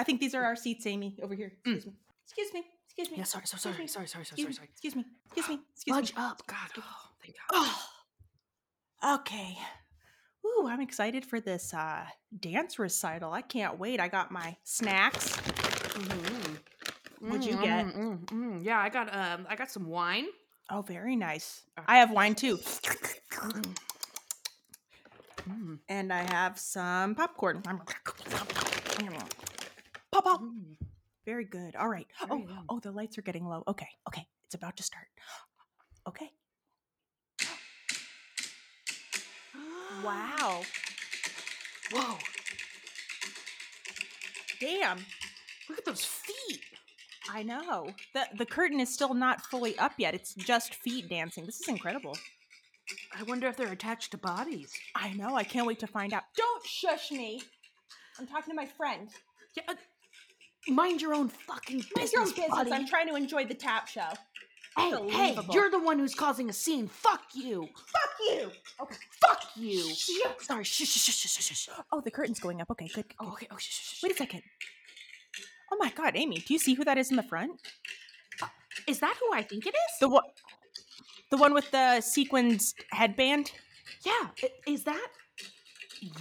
I think these are our seats, Amy, over here. Excuse me. Excuse me. Excuse me. Yeah, sorry, so sorry, sorry, sorry, sorry, Excuse sorry, me. sorry. Excuse me. Excuse me. Excuse Fudge me. up, God. Oh, thank God. Oh. Okay. Ooh, I'm excited for this uh, dance recital. I can't wait. I got my snacks. What'd you Mm, get? mm, mm, mm. Yeah, I got um, I got some wine. Oh, very nice. I have wine too. Mm, And I have some popcorn. Pop mm. Very good. All right. Very Oh, oh, the lights are getting low. Okay. Okay. It's about to start. Okay. Wow. Whoa! Damn. Look at those feet. I know. The the curtain is still not fully up yet. It's just feet dancing. This is incredible. I wonder if they're attached to bodies. I know. I can't wait to find out. Don't shush me. I'm talking to my friend. Yeah, uh, mind your own fucking business, Mind your own business. buddy. I'm trying to enjoy the tap show. hey, hey, you're the one who's causing a scene. Fuck you. Fuck you. Okay. Fuck you. Sorry. Shh, shh, shh, shh, shh, shh. Oh, the curtain's going up. Okay, good. good, Oh, good. okay. Oh, shh, shh, shh. Wait a second. Oh my god, Amy, do you see who that is in the front? Uh, is that who I think it is? The one The one with the sequins headband? Yeah. Is that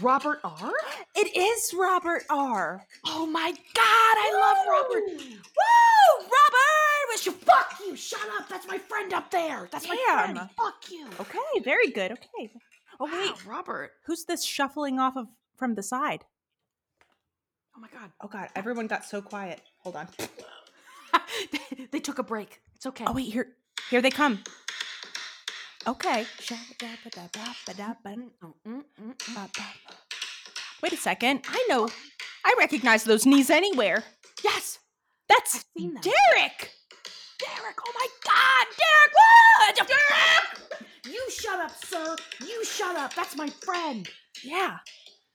Robert R? It is Robert R. Oh my god, I love Robert. Woo! Robert! Wish you fuck you. Shut up. That's my friend up there. That's my friend. Fuck you. Okay, very good. Okay. Oh wait, Robert. who's this shuffling off of from the side? Oh my god. Oh god, everyone got so quiet. Hold on. they, they took a break. It's okay. Oh wait, here here they come. Okay. Wait a second. I know. I recognize those knees anywhere. Yes, That's. Derek. Derek. Oh my God, Derek. What? Derek. You shut up, sir. You shut up. That's my friend. Yeah.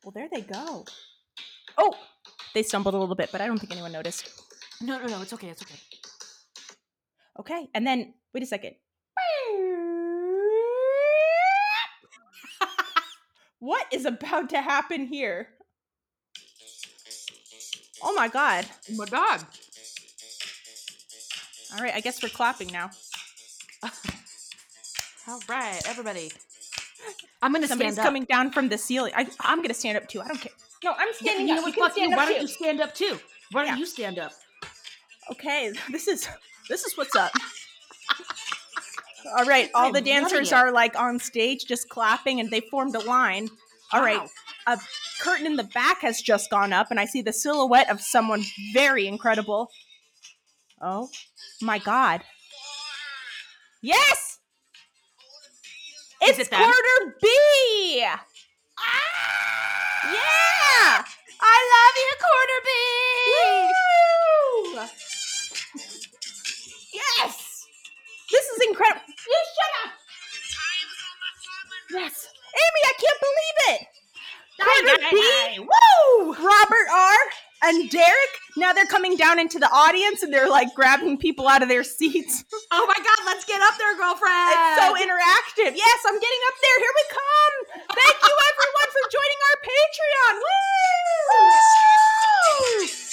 Well, there they go. Oh, they stumbled a little bit, but I don't think anyone noticed. No, no, no. It's okay. It's okay. Okay, and then wait a second. What is about to happen here? Oh my god. Oh my God. All right, I guess we're clapping now. All right, everybody. I'm gonna Somebody's stand up. coming down from the ceiling. I, I'm gonna stand up too. I don't care. No, I'm Yeah, standing you up. know what? can Fuck you. stand up Why don't too. you stand up too? Why don't Yeah. you stand up? Okay, this is this is what's up. All right, all I'm the dancers are like on stage just clapping and they formed a line. All right, Wow. a curtain in the back has just gone up and I see the silhouette of someone very incredible. Oh my god. Yes! Is It's it Cardi B! Yeah! I love you, Cardi B. Woo! yes! This is incredible. You shut up! Yes. Amy, I can't believe it! Cardi B, woo! Robert R. and Derek, now they're coming down into the audience and they're like grabbing people out of their seats. Oh my God, let's get up there, girlfriend. It's so interactive. Yes, I'm getting up there. Here we come. Thank you everyone for joining our Patreon. Woo!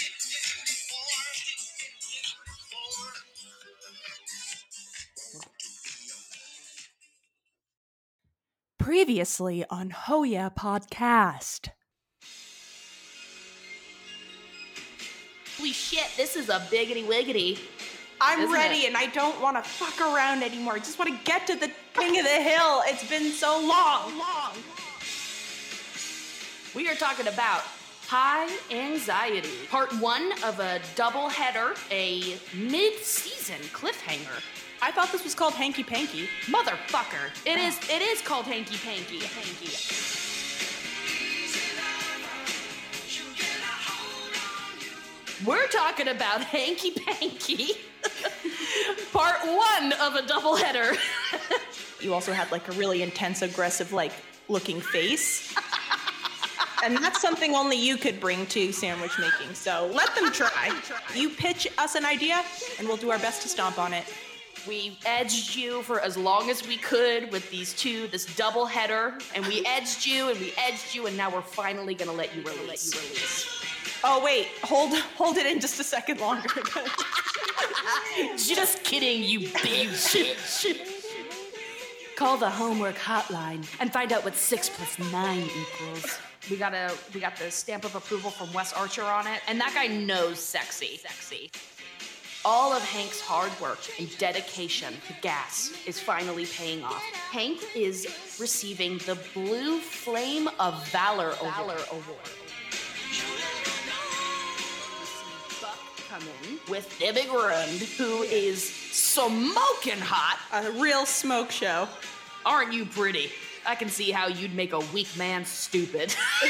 Previously on Hoya Podcast. Holy shit, this is a biggity wiggity. I'm Isn't ready it? and I don't want to fuck around anymore. I just want to get to the king of the hill. It's been so long, long. We are talking about high anxiety, part one of a double header, a mid-season cliffhanger. I thought this was called Hanky Panky. Motherfucker. It is it is called Hanky Panky. Hanky. We're talking about Hanky Panky. Part one of a double header. You also had like a really intense, aggressive, like looking face. and that's something only you could bring to sandwich making. So let them try. You pitch us an idea, and we'll do our best to stomp on it. We edged you for as long as we could with these two, this double header, and we edged you and we edged you, and now we're finally gonna let you release. Let you release. Oh wait, hold hold it in just a second longer. Just kidding, you bitch. Call the homework hotline and find out what six plus nine equals. We got a we got the stamp of approval from Wes Archer on it, and that guy knows sexy. Sexy. All of Hank's hard work and dedication to gas is finally paying off. Hank is receiving the Blue Flame of Valor, Valor Award. Come in with Debbie Grund, who is smoking hot. a real smoke show. Aren't you pretty? I can see how you'd make a weak man stupid.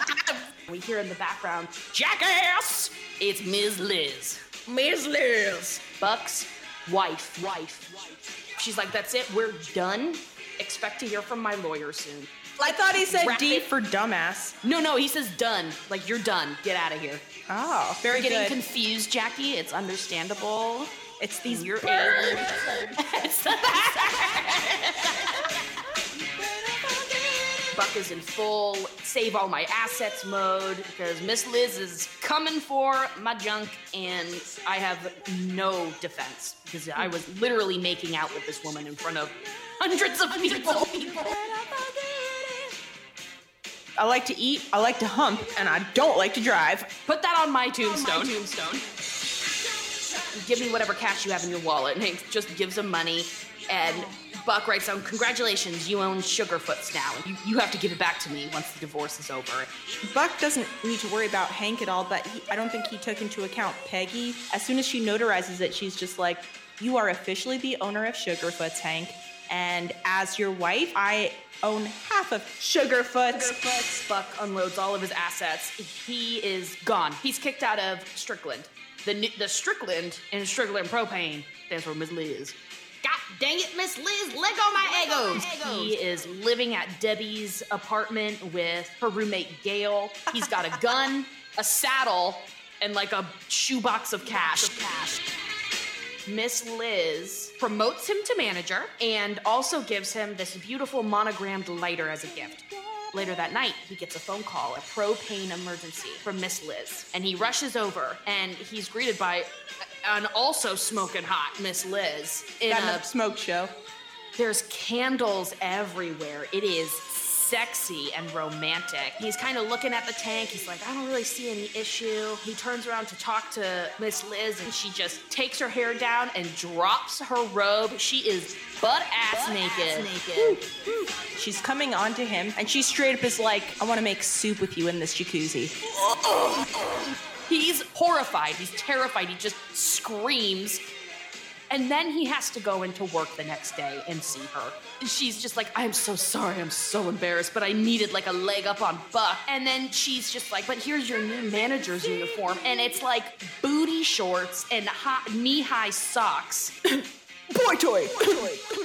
we hear in the background, Jackass! It's Ms. Liz. Liz. Buck's wife. Wife. She's like, that's it, we're done. Expect to hear from my lawyer soon. I thought he said Wrap D for dumbass. No, no, he says done. Like, you're done. Get out of here. Oh, very You're getting good. confused, Jackie. It's understandable. it's these Your age. Is in full save all my assets mode because Miss Liz is coming for my junk and I have no defense because I was literally making out with this woman in front of hundreds of people. I like to eat, I like to hump, and I don't like to drive. Put that on my tombstone. tombstone. Give me whatever cash you have in your wallet. And Hank just gives him money. And Buck writes down, Congratulations, you own Sugarfoots now. You, you have to give it back to me once the divorce is over. Buck doesn't need to worry about Hank at all, but he, I don't think he took into account Peggy. As soon as she notarizes it, she's just like, You are officially the owner of Sugarfoots, Hank. And as your wife, I own half of Sugarfoots. Sugarfoots. Buck unloads all of his assets. He is gone. He's kicked out of Strickland. The, the Strickland in Strickland Propane stands for Miss Liz. Dang it, Miss Liz, let go my egos. He is living at Debbie's apartment with her roommate Gail. He's got a gun, a saddle, and like a shoebox of cash. Miss Liz promotes him to manager and also gives him this beautiful monogrammed lighter as a gift. Later that night, he gets a phone call, a propane emergency from Miss Liz, and he rushes over and he's greeted by an also smoking hot Miss Liz in Got a a smoke show. there's candles everywhere. It is sexy and romantic. He's kind of looking at the tank. He's like, I don't really see any issue. He turns around to talk to Miss Liz, and she just takes her hair down and drops her robe. She is butt ass naked. She's coming on to him, and she straight up is like, I want to make soup with you in this jacuzzi. He's horrified. He's terrified. He just screams. And then he has to go into work the next day and see her. She's just like, I'm so sorry, I'm so embarrassed, but I needed like a leg up on Buck. And then she's just like, but here's your new manager's uniform. And it's like booty shorts and knee high socks. Boy toy!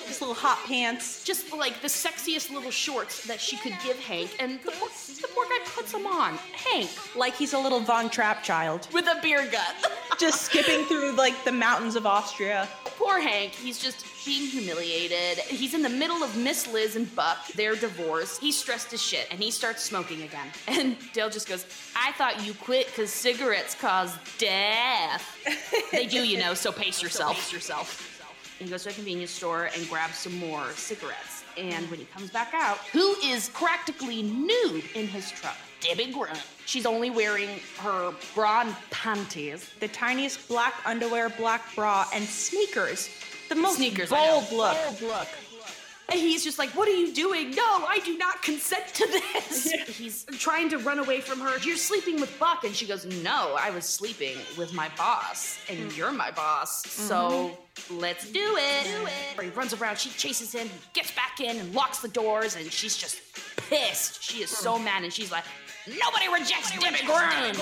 His little hot pants. Just like the sexiest little shorts that she could give Hank. And the poor, the poor guy puts them on. Hank, Like he's a little Von Trapp child. with a beer gut. Just skipping through like the mountains of Austria. Poor Hank, he's just being humiliated. He's in the middle of Miss Liz and Buck, their divorce. He's stressed as shit and he starts smoking again. And Dale just goes, I thought you quit because cigarettes cause death. they do, you know, so pace yourself. pace yourself. And he goes to a convenience store and grabs some more cigarettes. And when he comes back out, who is practically nude in his truck? Debbie Grund. She's only wearing her bra and panties. The tiniest black underwear, black bra, and sneakers. The most Sneakers, I know. bold look. And he's just like, What are you doing? No, I do not consent to this. He's trying to run away from her. You're sleeping with Buck. And she goes, No, I was sleeping with my boss, and mm. you're my boss. So mm-hmm. let's do it. He runs around, she chases him, he gets back in and locks the doors, and she's just pissed. She is so mm. mad, and she's like, Nobody rejects Debbie Grund.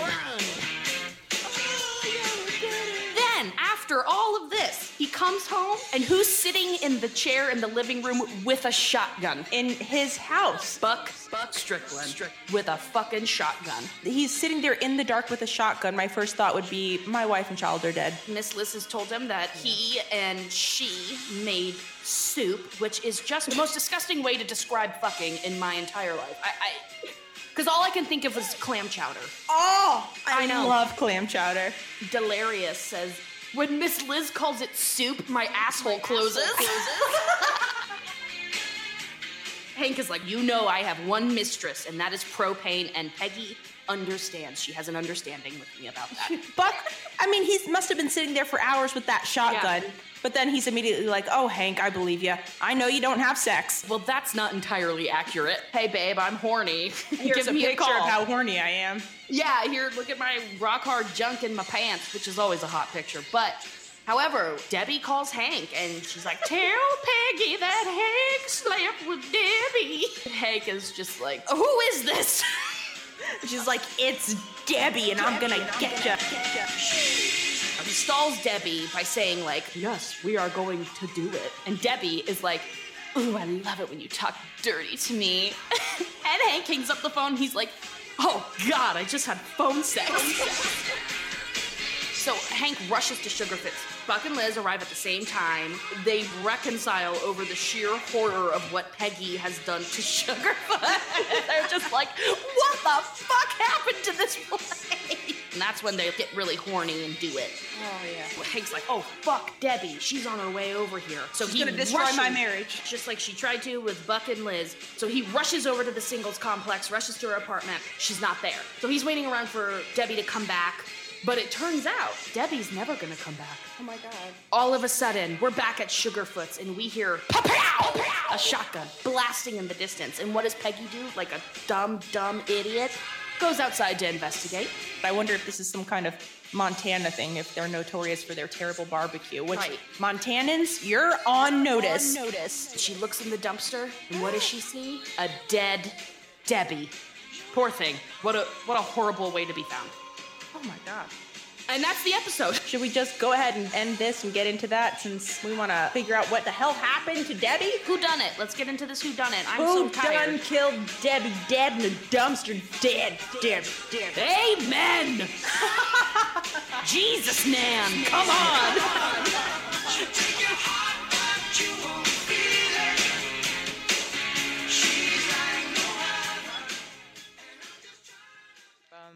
After all of this, he comes home, and who's sitting in the chair in the living room with a shotgun? In his house. Buck, Buck Strickland, with a fucking shotgun. He's sitting there in the dark with a shotgun. My first thought would be, my wife and child are dead. Miss Liz has told him that he and she made soup, which is just the most disgusting way to describe fucking in my entire life. I, I Because all I can think of was clam chowder. Oh, I, I know. love clam chowder. Delirious says, when Miss Liz calls it soup, my asshole closes. Hank is like, you know, I have one mistress, and that is propane, and Peggy understands. She has an understanding with me about that. Buck, I mean, he must have been sitting there for hours with that shotgun. Yeah. But then he's immediately like, "Oh, Hank, I believe you. I know you don't have sex." well, that's not entirely accurate. Hey, babe, I'm horny. Here's Give a me a picture call. of how horny I am. Yeah, here, look at my rock hard junk in my pants, which is always a hot picture. But, however, Debbie calls Hank and she's like, Tell Peggy that Hank slept with Debbie. Hank is just like, Who is this? She's like, "It's Debbie, and I'm gonna get you." He stalls Debbie by saying, like, Yes, we are going to do it. And Debbie is like, Ooh, I love it when you talk dirty to me. and Hank hangs up the phone. He's like, Oh, God, I just had phone sex. So Hank rushes to Sugarfoot's. Buck and Liz arrive at the same time. They reconcile over the sheer horror of what Peggy has done to Sugarfoot. They're just like, what the fuck happened to this place? And that's when they get really horny and do it. Oh yeah. Hank's like, oh fuck, Debbie, she's on her way over here. So She's he gonna destroy rushes, my marriage. just like she tried to with Buck and Liz. So he rushes over to the singles complex, rushes to her apartment. She's not there. So he's waiting around for Debbie to come back. But it turns out Debbie's never gonna come back. Oh my god. All of a sudden, we're back at Sugarfoot's and we hear pow a shotgun blasting in the distance. And what does Peggy do? Like a dumb, dumb idiot? Goes outside to investigate. I wonder if this is some kind of Montana thing. If they're notorious for their terrible barbecue, which Right. Montanans, you're on notice. On notice. She looks in the dumpster, and what does she see? A dead Debbie. Poor thing. What a what a horrible way to be found. Oh my god. And that's the episode. Should we just go ahead and end this and get into that since we want to figure out what the hell happened to Debbie? Who done it? Let's get into this who done it. I'm Who so tired. Who done killed Debbie dead in a dumpster? Dead, dead, dead. Amen. Jesus, man, come on.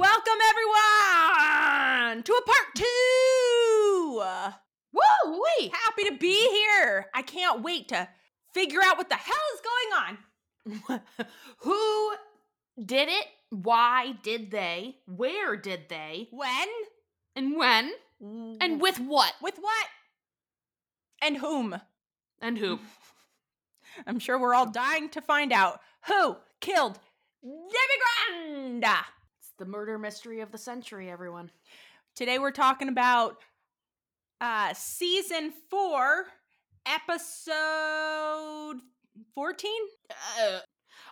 Welcome everyone to a part two. Woo, wait. Happy to be here. I can't wait to figure out what the hell is going on. Who did it? Why did they? Where did they? When? And when? And with what? with what? And whom? And who? I'm sure we're all dying to find out who killed Debbie Granda. The murder mystery of the century, everyone. Today we're talking about uh season 4 episode 14 Uh,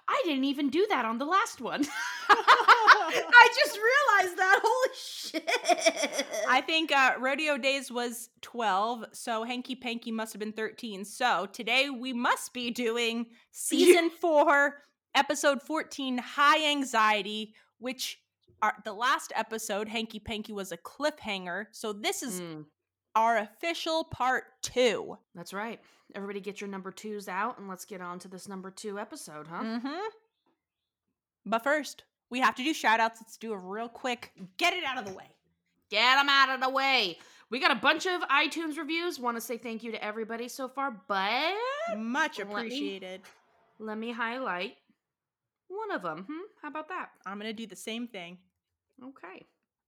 I didn't even do that on the last one. I just realized that. Holy shit. I think uh, Rodeo Days was 12, so Hanky Panky must have been 13. So today we must be doing season 4, episode 14, High Anxiety, which are the last episode, Hanky Panky was a cliffhanger. So this is Mm, our official part 2. that's right. Everybody get your number twos out and let's get on to this number two episode, huh? Mm-hmm. But first, we have to do shout outs. Let's do a real quick get it out of the way. Get them out of the way. We got a bunch of iTunes reviews. Want to say thank you to everybody so far, but Much Let me- appreciated. let me highlight one of them. Hmm? How about that? I'm going to do the same thing. Okay.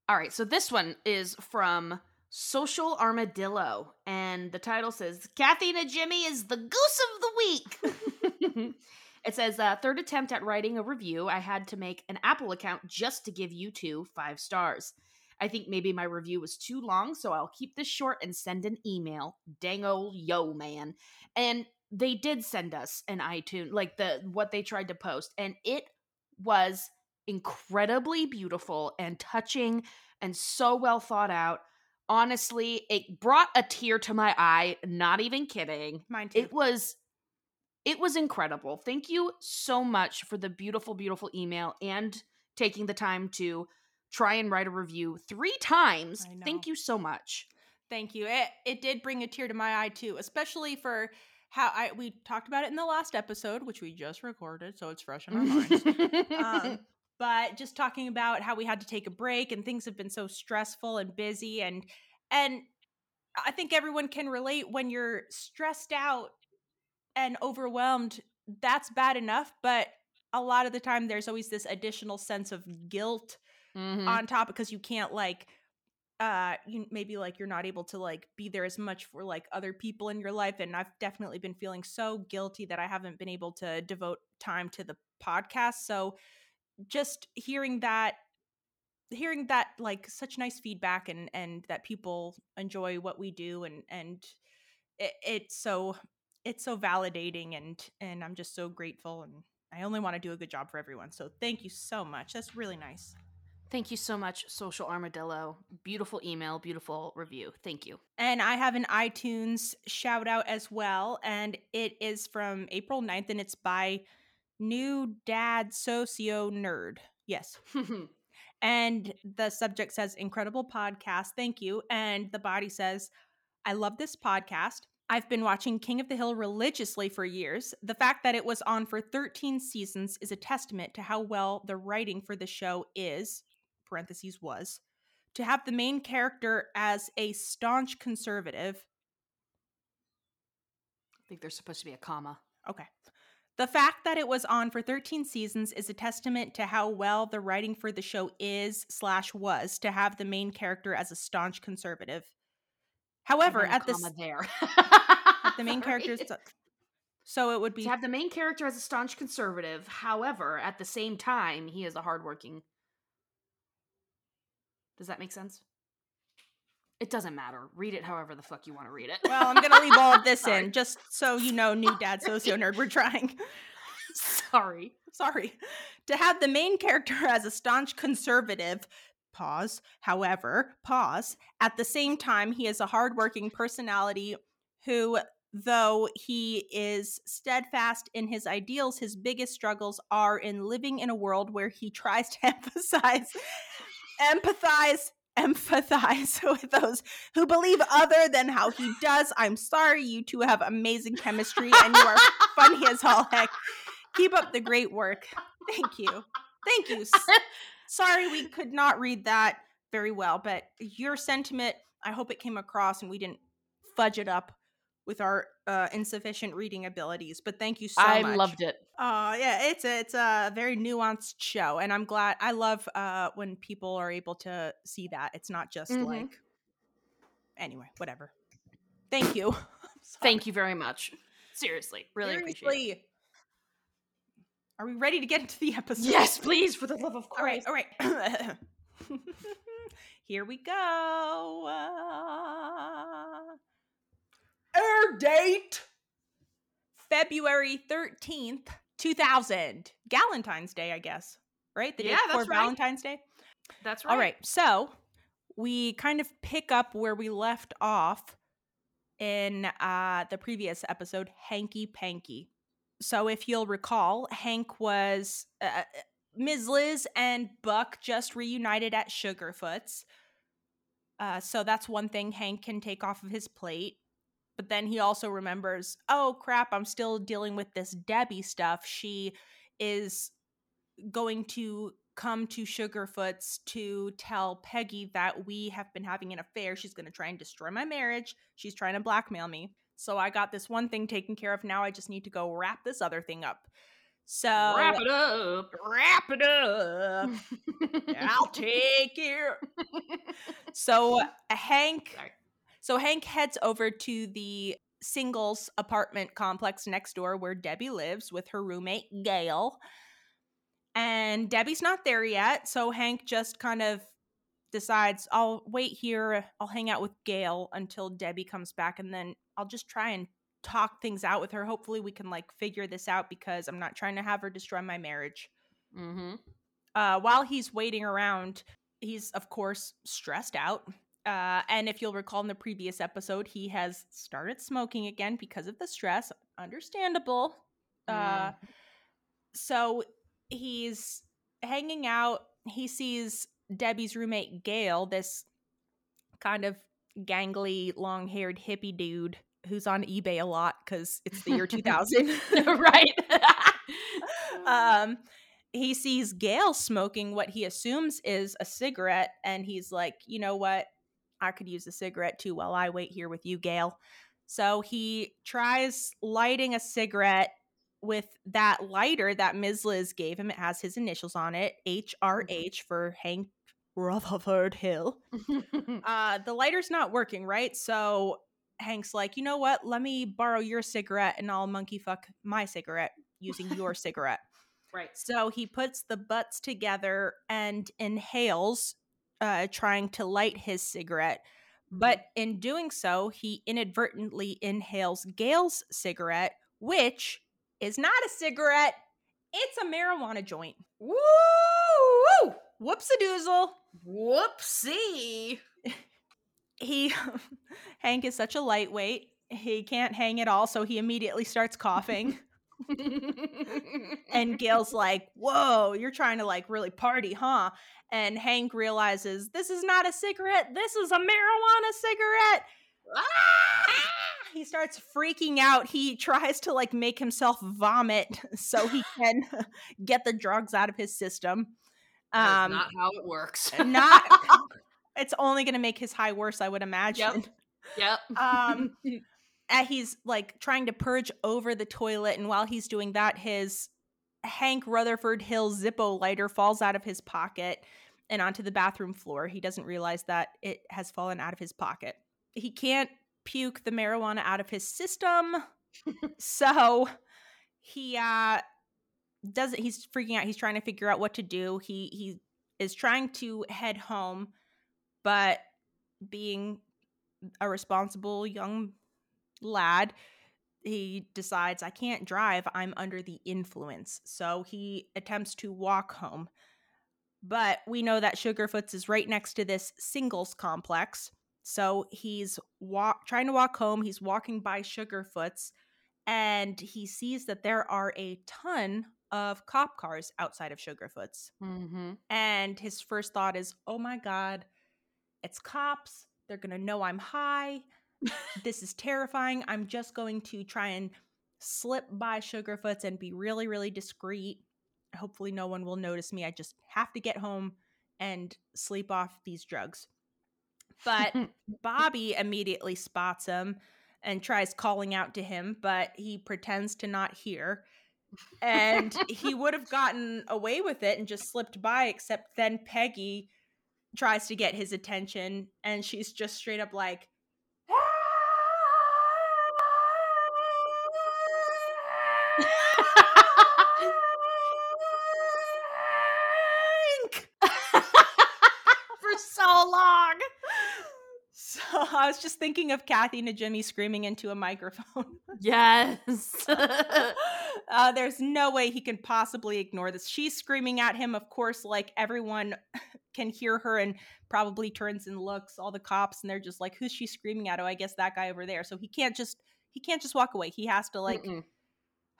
All right. So this one is from Social Armadillo, and the title says Kathy and Jimmy is the goose of the week. it says uh, third attempt at writing a review. I had to make an Apple account just to give you two five stars. I think maybe my review was too long, so I'll keep this short and send an email. Dang old yo man. And they did send us an iTunes, like the what they tried to post, and it was incredibly beautiful and touching and so well thought out. Honestly, it brought a tear to my eye, not even kidding. Mine too. It was it was incredible. Thank you so much for the beautiful beautiful email and taking the time to try and write a review 3 times. Thank you so much. Thank you. It it did bring a tear to my eye too, especially for how I we talked about it in the last episode, which we just recorded, so it's fresh in our minds. um, but just talking about how we had to take a break and things have been so stressful and busy and and I think everyone can relate when you're stressed out and overwhelmed. That's bad enough, but a lot of the time there's always this additional sense of guilt Mhm. on top because you can't like uh you maybe like you're not able to like be there as much for like other people in your life and I've definitely been feeling so guilty that I haven't been able to devote time to the podcast so just hearing that hearing that like such nice feedback and and that people enjoy what we do and and it, it's so it's so validating and and I'm just so grateful and I only want to do a good job for everyone so thank you so much that's really nice Thank you so much, Social Armadillo. Beautiful email, beautiful review. Thank you. And I have an iTunes shout out as well. And it is from April 9th and it's by New Dad Socio Nerd. Yes. And the subject says, Incredible podcast. Thank you. And the body says, I love this podcast. I've been watching King of the Hill religiously for years. The fact that it was on for 13 seasons is a testament to how well the writing for the show is, parentheses was, to have the main character as a staunch conservative. I think there's supposed to be a comma. Okay. The fact that it was on for 13 seasons is a testament to how well the writing for the show is slash was to have the main character as a staunch conservative. However, And then a at this there. at the main Sorry. character's so it would be to have the main character as a staunch conservative. However, at the same time, he is a hardworking. Does that make sense? It doesn't matter. Read it however the fuck you want to read it. well, I'm gonna leave all of this in just so you know, new dad socio nerd. We're trying. Sorry. Sorry. To have the main character as a staunch conservative, pause, however, pause, at the same time, he is a hardworking personality who, though he is steadfast in his ideals, his biggest struggles are in living in a world where he tries to emphasize, empathize, empathize with those who believe other than how he does. I'm sorry, you two have amazing chemistry and you are funny as all heck. Keep up the great work. Thank you. Thank you. Sorry we could not read that very well, but your sentiment, I hope it came across and we didn't fudge it up with our uh, insufficient reading abilities. But thank you so I much. I loved it. Uh, yeah, it's a, it's a very nuanced show, and I'm glad. I love uh, when people are able to see that. It's not just Mhm. like. Anyway, whatever. Thank you. Thank you very much. Seriously, really appreciate it. Are we ready to get into the episode? Yes, please, for the love of All right, all right. Here we go. Uh, air date February 13th, 2000. Valentine's Day, I guess. Right? The day Yeah, that's before right. Valentine's Day. That's right. All right. So we kind of pick up where we left off in uh, the previous episode, Hanky Panky. So if you'll recall, Hank was uh, Ms. Liz and Buck just reunited at Sugarfoot's. Uh, so that's one thing Hank can take off of his plate. But then he also remembers, oh crap, I'm still dealing with this Debbie stuff. She is going to come to Sugarfoot's to tell Peggy that we have been having an affair. She's going to try and destroy my marriage. She's trying to blackmail me. So I got this one thing taken care of. Now I just need to go wrap this other thing up. So Wrap it up. wrap it up. I'll take care. So uh, Hank Sorry. So Hank heads over to the singles apartment complex next door where Debbie lives with her roommate Gail. And Debbie's not there yet, so Hank just kind of decides, I'll wait here, I'll hang out with Gail until Debbie comes back and then I'll just try and talk things out with her. Hopefully we can like figure this out because I'm not trying to have her destroy my marriage. mm-hmm. Uh, while he's waiting around, he's of course stressed out. Uh, and if you'll recall in the previous episode, he has started smoking again because of the stress. Understandable. Uh, so he's hanging out. He sees Debbie's roommate Gail, this kind of gangly, long haired hippie dude who's on eBay a lot because it's the year 2000. right. um, he sees Gail smoking what he assumes is a cigarette, and he's like, you know what? I could use a cigarette too while I wait here with you, Gail. So he tries lighting a cigarette with that lighter that Ms. Liz gave him. It has his initials on it, HRH for Hank Rutherford Hill. uh, the lighter's not working, right? So Hank's like, you know what? Let me borrow your cigarette and I'll monkey fuck my cigarette using your cigarette. right. So he puts the butts together and inhales, uh, trying to light his cigarette. But in doing so, he inadvertently inhales Gail's cigarette, which is not a cigarette, it's a marijuana joint. Woo! Whoops a doozle. Whoopsie. He, Hank is such a lightweight. He can't hang at all, so he immediately starts coughing. And Gail's like, Whoa, you're trying to like really party, huh? And Hank realizes this is not a cigarette, this is a marijuana cigarette. Ah! He starts freaking out. He tries to like make himself vomit so he can get the drugs out of his system. Um, not how it works. not it's only going to make his high worse, I would imagine. yep. Um, and he's like trying to purge over the toilet, and while he's doing that, his Hank Rutherford Hill Zippo lighter falls out of his pocket and onto the bathroom floor. He doesn't realize that it has fallen out of his pocket. He can't puke the marijuana out of his system, so he uh doesn't. He's freaking out. He's trying to figure out what to do. He he is trying to head home, but being a responsible young lad, he decides, I can't drive. I'm under the influence. So he attempts to walk home. But we know that Sugarfoots is right next to this singles complex. So he's walk trying to walk home. He's walking by Sugarfoots and he sees that there are a ton of cop cars outside of Sugarfoots. Mm-hmm. And his first thought is, oh my God, it's cops. They're going to know I'm high. This is terrifying. I'm just going to try and slip by Sugarfoots and be really, really discreet. Hopefully, no one will notice me. I just have to get home and sleep off these drugs. But Bobby immediately spots him and tries calling out to him, but he pretends to not hear. And he would have gotten away with it and just slipped by, except then Peggy tries to get his attention and she's just straight up like, I was just thinking of Kathy and Jimmy screaming into a microphone. Yes. uh, there's no way he can possibly ignore this. She's screaming at him, of course, like everyone can hear her and probably turns and looks, all the cops, and they're just like, who's she screaming at? Oh, I guess that guy over there. So he can't just he can't just walk away. He has to like Mm-mm.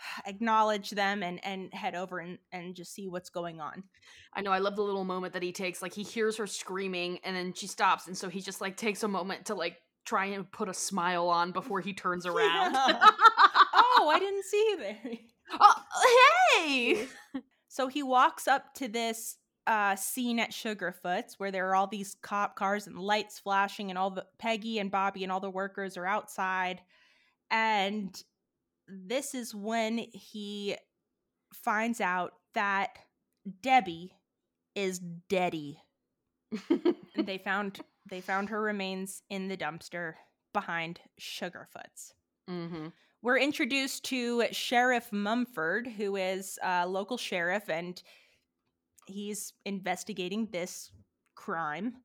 acknowledge them and and head over and, and just see what's going on. I know. I love the little moment that he takes. Like he hears her screaming, and then she stops, and so he just like takes a moment to like try and put a smile on before he turns around. Yeah. oh, I didn't see you there. oh, hey! So he walks up to this uh, scene at Sugarfoots where there are all these cop cars and lights flashing, and all the Peggy and Bobby and all the workers are outside. And this is when he finds out that Debbie is deady. They found they found her remains in the dumpster behind Sugarfoots. mm-hmm. We're introduced to Sheriff Mumford, who is a local sheriff, and he's investigating this crime.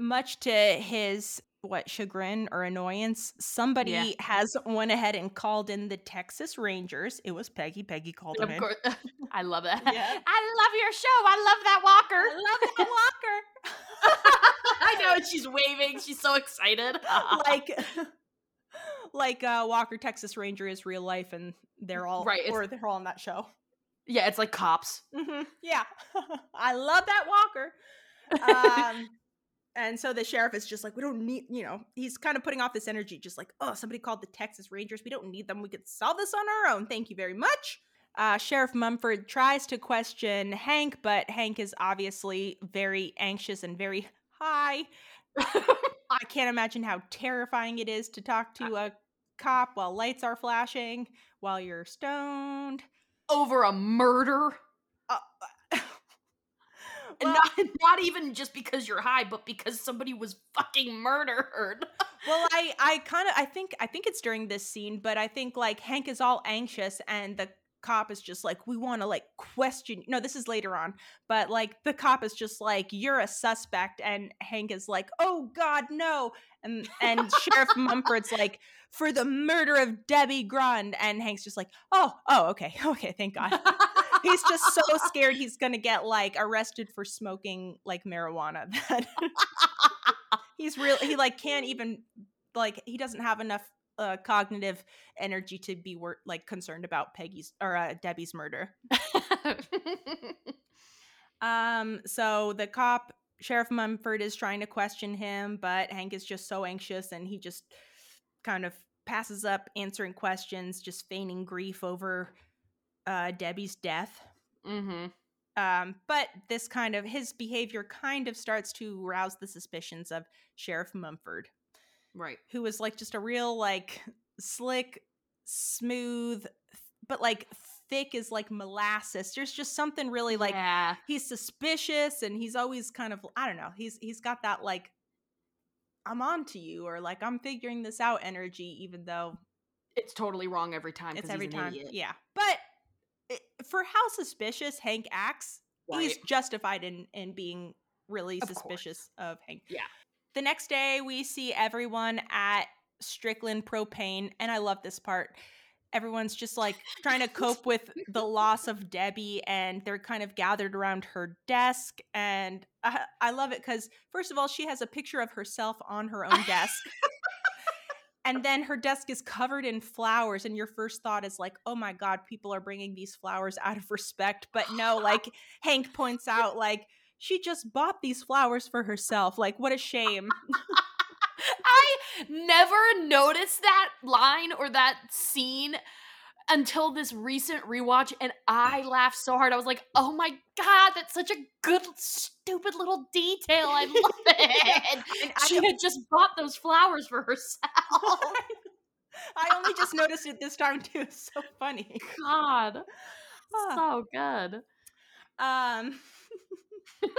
Much to his what chagrin or annoyance, somebody Yeah. has went ahead and called in the Texas Rangers. It was Peggy. Peggy called them Of in. I love that. Yeah. I love your show. I love that Walker. I love that Walker. I know, she's waving. She's so excited. like like uh Walker Texas Ranger is real life and they're all Right, or they're all on that show. yeah, it's like cops. hmm Yeah. I love that Walker. Um and so the sheriff is just like, we don't need, you know, he's kind of putting off this energy, just like, oh, somebody called the Texas Rangers. We don't need them. We could solve this on our own. Thank you very much. Uh, Sheriff Mumford tries to question Hank, but Hank is obviously very anxious and very high. I can't imagine how terrifying it is to talk to a cop while lights are flashing, while you're stoned. Over a murder. And well, not, not even just because you're high, but because somebody was fucking murdered. well, I, I kind of, I think, I think it's during this scene, but I think like Hank is all anxious and the cop is just like, we want to like question. No, this is later on, but like the cop is just like, you're a suspect, and Hank is like, oh God, no, and and Sheriff Mumford's like, for the murder of Debbie Grund, and Hank's just like, oh, oh, okay, okay, thank God. He's just so scared he's gonna get like arrested for smoking like marijuana that he's real he like can't even like he doesn't have enough uh cognitive energy to be wor- like concerned about peggy's or uh, debbie's murder. Um so the cop sheriff mumford is trying to question him but hank is just so anxious and he just kind of passes up answering questions just feigning grief over uh debbie's death mm-hmm. um, but this kind of his behavior kind of starts to rouse the suspicions of Sheriff Mumford, Right. who is like just a real like slick, smooth, but like thick as like molasses. There's just something really like yeah. he's suspicious and he's always kind of I don't know. He's he's got that like I'm on to you or like I'm figuring this out energy, even though It's totally wrong every time. It's every time. idiot. Yeah, but for how suspicious Hank acts, he's justified in in being really Of course. suspicious of Hank. Yeah. The next day, we see everyone at Strickland Propane, and I love this part. Everyone's just like trying to cope with the loss of Debbie, and they're kind of gathered around her desk. And I, I love it because, first of all, she has a picture of herself on her own desk. And then her desk is covered in flowers and your first thought is like oh my god people are bringing these flowers out of respect. But no like hank points out like she just bought these flowers for herself. Like what a shame. I never noticed that line or that scene until this recent rewatch, and I laughed so hard. I was like, "Oh my god, that's such a good, stupid little detail. I love it." And she don't- had just bought those flowers for herself. i only just noticed it this time too it's so funny God, Ah. so good. um and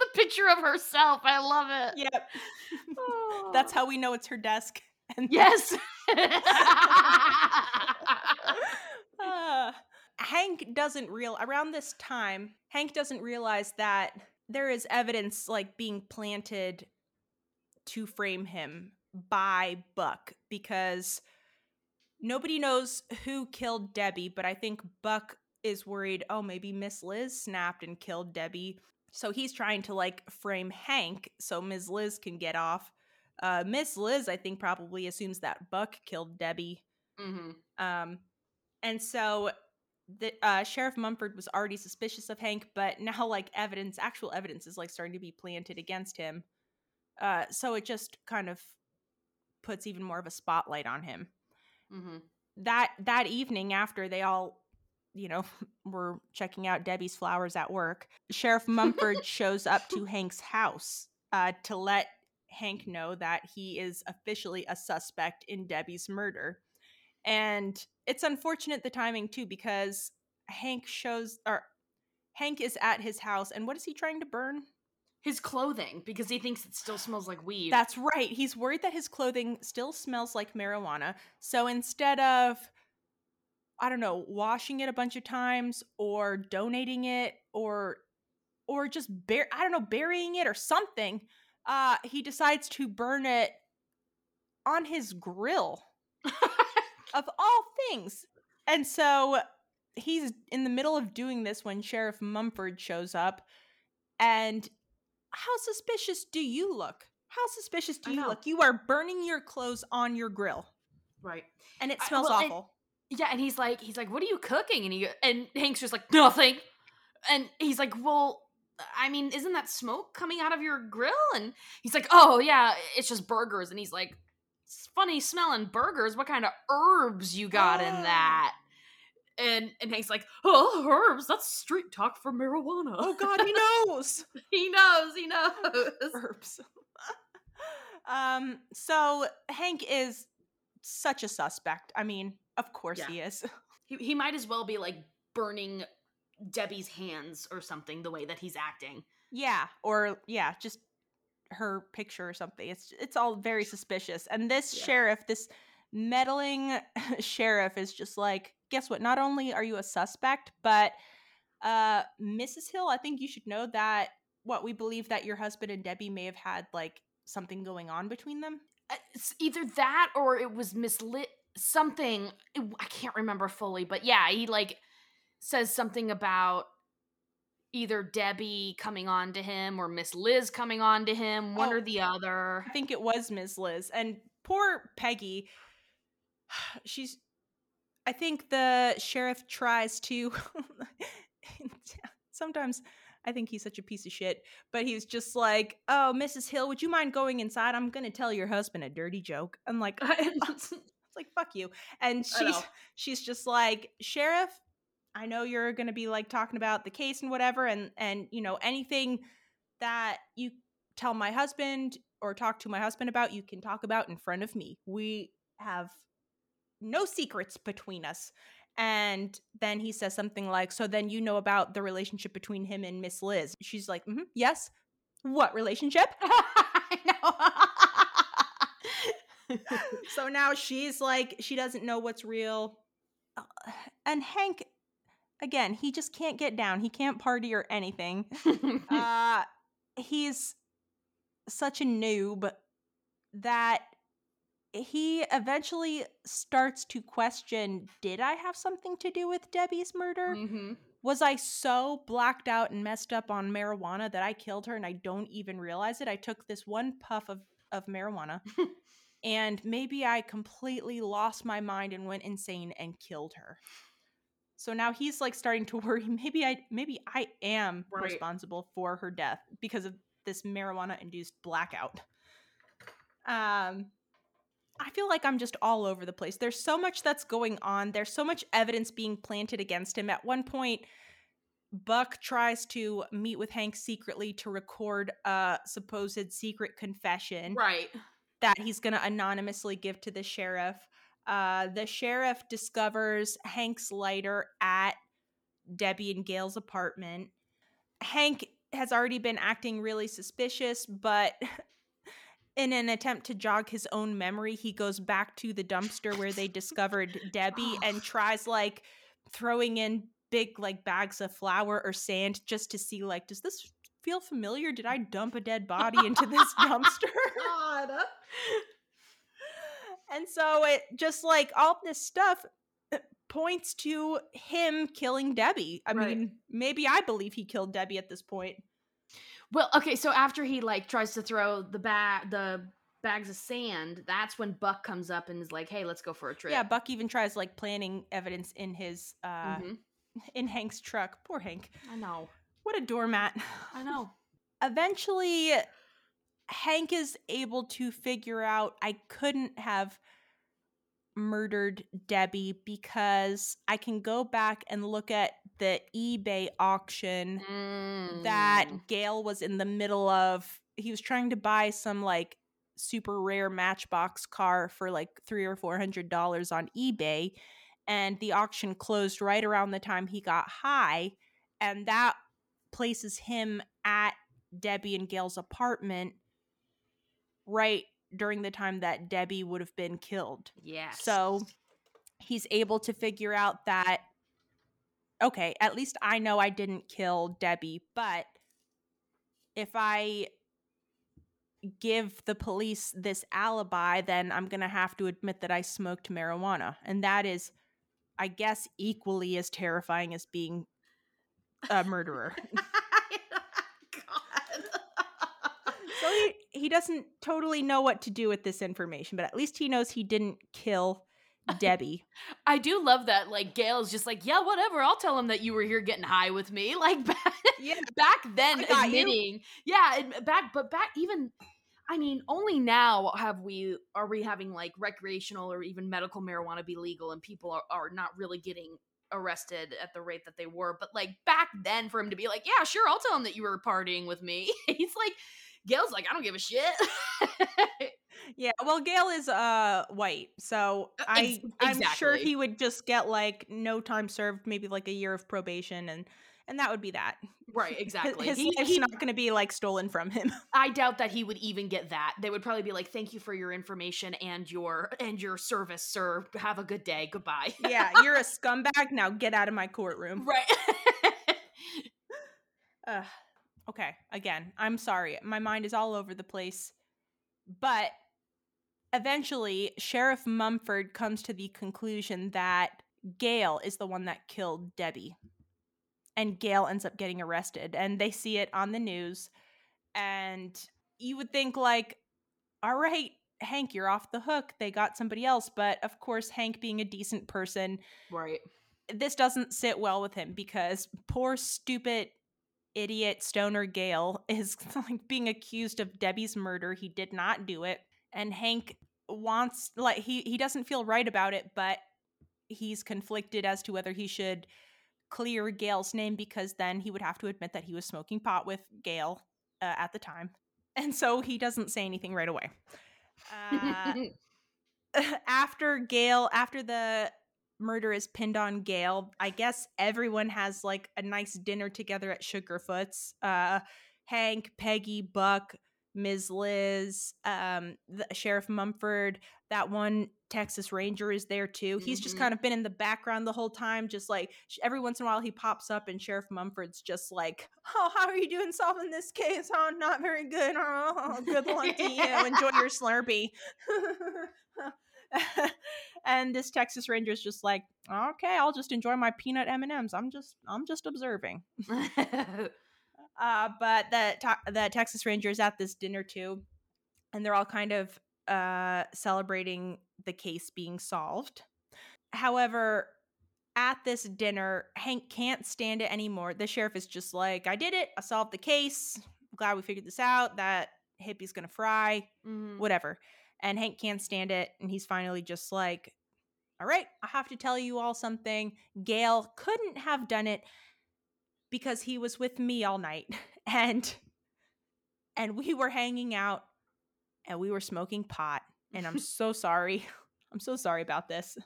the picture of herself. I love it. yep that's how we know it's her desk and Yes. Uh, Hank doesn't real around this time. Hank doesn't realize that there is evidence like being planted to frame him by Buck because nobody knows who killed Debbie, but I think Buck is worried, oh, maybe Miss Liz snapped and killed Debbie. So he's trying to like frame Hank so Ms. Liz can get off. Uh, Miss Liz, I think, probably assumes that Buck killed Debbie. hmm Um, and so the uh, Sheriff Mumford was already suspicious of Hank, but now like evidence, actual evidence, is like starting to be planted against him. Uh, so it just kind of puts even more of a spotlight on him. hmm That that evening, after they all, you know, were checking out Debbie's flowers at work, Sheriff Mumford shows up to Hank's house uh, to let Hank know that he is officially a suspect in Debbie's murder. And it's unfortunate the timing too because Hank shows or Hank is at his house and what is he trying to burn? His clothing because he thinks it still smells like weed. That's right. He's worried that his clothing still smells like marijuana. So instead of I don't know, washing it a bunch of times or donating it or or just bur- I don't know, burying it or something, uh, he decides to burn it on his grill of all things. And so he's in the middle of doing this when Sheriff Mumford shows up. And how suspicious do you look? How suspicious do you look? You are burning your clothes on your grill, Right. and it I- smells well, it- awful. Yeah, and he's like, he's like, what are you cooking? And he and Hank's just like, nothing. And he's like, well, I mean, isn't that smoke coming out of your grill? And he's like, oh yeah, it's just burgers. And he's like, funny smelling burgers. What kind of herbs you got in that? And and Hank's like, oh, herbs. That's street talk for marijuana. oh God, he knows. he knows. He knows. herbs. um, so Hank is such a suspect. I mean, of course Yeah. he is. He, he might as well be like burning Debbie's hands or something. The way that he's acting. yeah, or yeah, just her picture or something. It's it's all very suspicious. And this Yeah. sheriff, this meddling sheriff is just like, guess what? Not only are you a suspect, but uh Mrs. Hill, I think you should know that what we believe that your husband and Debbie may have had like something going on between them. Uh, it's either that or it was Miss Liz something i can't remember fully but yeah he like says something about either debbie coming on to him or miss liz coming on to him one Oh. or the other I think it was Miss Liz. And poor Peggy, she's. I think the sheriff tries to. sometimes I think he's such a piece of shit, but he's just like, "Oh, Mrs. Hill, would you mind going inside? I'm gonna tell your husband a dirty joke." I'm like, it's like fuck you, and she's she's just like, "Sheriff, I know you're gonna be like talking about the case and whatever, and and you know anything that you tell my husband or talk to my husband about, you can talk about in front of me. We have no secrets between us. And then he says something like, So then you know about the relationship between him and Miss Liz. She's like, mm Yes. What relationship? i know so now she's like, she doesn't know what's real. Uh, And Hank, again, he just can't get down. He can't party or anything. uh, he's such a noob that he eventually starts to question did I have something to do with Debbie's murder? hmm Was I so blacked out and messed up on marijuana that I killed her and I don't even realize it? I took this one puff of, of marijuana and maybe I completely lost my mind and went insane and killed her. So now he's like starting to worry maybe I maybe I am Right. responsible for her death because of this marijuana induced blackout. Um I feel like I'm just all over the place. There's so much that's going on. There's so much evidence being planted against him. At one point, Buck tries to meet with Hank secretly to record a supposed secret confession right that he's going to anonymously give to the sheriff. Uh, the sheriff discovers Hank's lighter at Debbie and Gail's apartment. Hank has already been acting really suspicious, but in an attempt to jog his own memory, he goes back to the dumpster where they discovered Debbie and tries like throwing in big like bags of flour or sand just to see like does this feel familiar? Did I dump a dead body into this dumpster? God. And so it just like all this stuff uh, points to him killing Debbie. I Right. mean, maybe I believe he killed Debbie at this point. Well, okay, so after he like tries to throw the bag the bags of sand, that's when Buck comes up and is like, "Hey, let's go for a trip." Yeah, Buck even tries like planting evidence in his uh Mhm. in Hank's truck. Poor Hank. I know. What a doormat. I know. Eventually Hank is able to figure out I couldn't have murdered Debbie because I can go back and look at the eBay auction that Mm. Gail was in the middle of. He was trying to buy some like super rare Matchbox car for like three or four hundred dollars on eBay, and the auction closed right around the time he got high, and that places him at Debbie and Gail's apartment right during the time that Debbie would have been killed. Yes. So he's able to figure out that okay, at least I know I didn't kill Debbie, but if I give the police this alibi, then I'm going to have to admit that I smoked marijuana. And that is, I guess, equally as terrifying as being a murderer. so he, he doesn't totally know what to do with this information, but at least he knows he didn't kill Debbie. I do love that. Like Gail's just like, yeah, whatever. I'll tell him that you were here getting high with me. Like back, Yeah. back then, got you. admitting, yeah, back, but back even. I mean, only now have we are we having like recreational or even medical marijuana be legal, and people are, are not really getting arrested at the rate that they were. But like back then, for him to be like, yeah, sure, I'll tell him that you were partying with me. He's like, Gail's like, I don't give a shit. Yeah, well, Gail is uh white, so Uh, I ex- I'm sure he would just get like no time served, maybe like a year of probation, and and that would be that. right, exactly. His, He- life's he- not going to be like stolen from him. I doubt that he would even get that. They would probably be like, "Thank you for your information and your and your service, sir. Have a good day. Goodbye." yeah, you're a scumbag. Now get out of my courtroom. right. Ugh. Okay, again, I'm sorry. My mind is all over the place. But eventually, Sheriff Mumford comes to the conclusion that Gail is the one that killed Debbie. And Gail ends up getting arrested. And they see it on the news. And you would think, like, all right, Hank, you're off the hook. They got somebody else. But of course, Hank, being a decent person, right. this doesn't sit well with him because poor stupid idiot stoner Gail is like being accused of Debbie's murder. He did not do it. And Hank wants like he he doesn't feel right about it, but he's conflicted as to whether he should clear Gail's name because then he would have to admit that he was smoking pot with Gail uh, at the time. And so he doesn't say anything right away. Uh, after Gail, after the murder is pinned on Gail, I guess everyone has like a nice dinner together at Sugarfoot's. Uh, Hank, Peggy, Buck, Ms. Liz, um, the, Sheriff Mumford, that one Texas Ranger is there too. He's just Mhm. kind of been in the background the whole time, just like every once in a while he pops up, and Sheriff Mumford's just like, "Oh, how are you doing solving this case? Oh, not very good. Oh, good luck to you. Enjoy your Slurpee." and this Texas Ranger is just like, "Okay, I'll just enjoy my peanut M and M's. I'm just, I'm just observing." Uh, but the the Texas Rangers at this dinner too, and they're all kind of uh, celebrating the case being solved. However, at this dinner, Hank can't stand it anymore. The sheriff is just like, "I did it. I solved the case. Glad we figured this out. That hippie's gonna fry. Mhm. Whatever." And Hank can't stand it, and he's finally just like, "All right, I have to tell you all something. Gail couldn't have done it." because he was with me all night and and we were hanging out and we were smoking pot and I'm so sorry. I'm so sorry about this.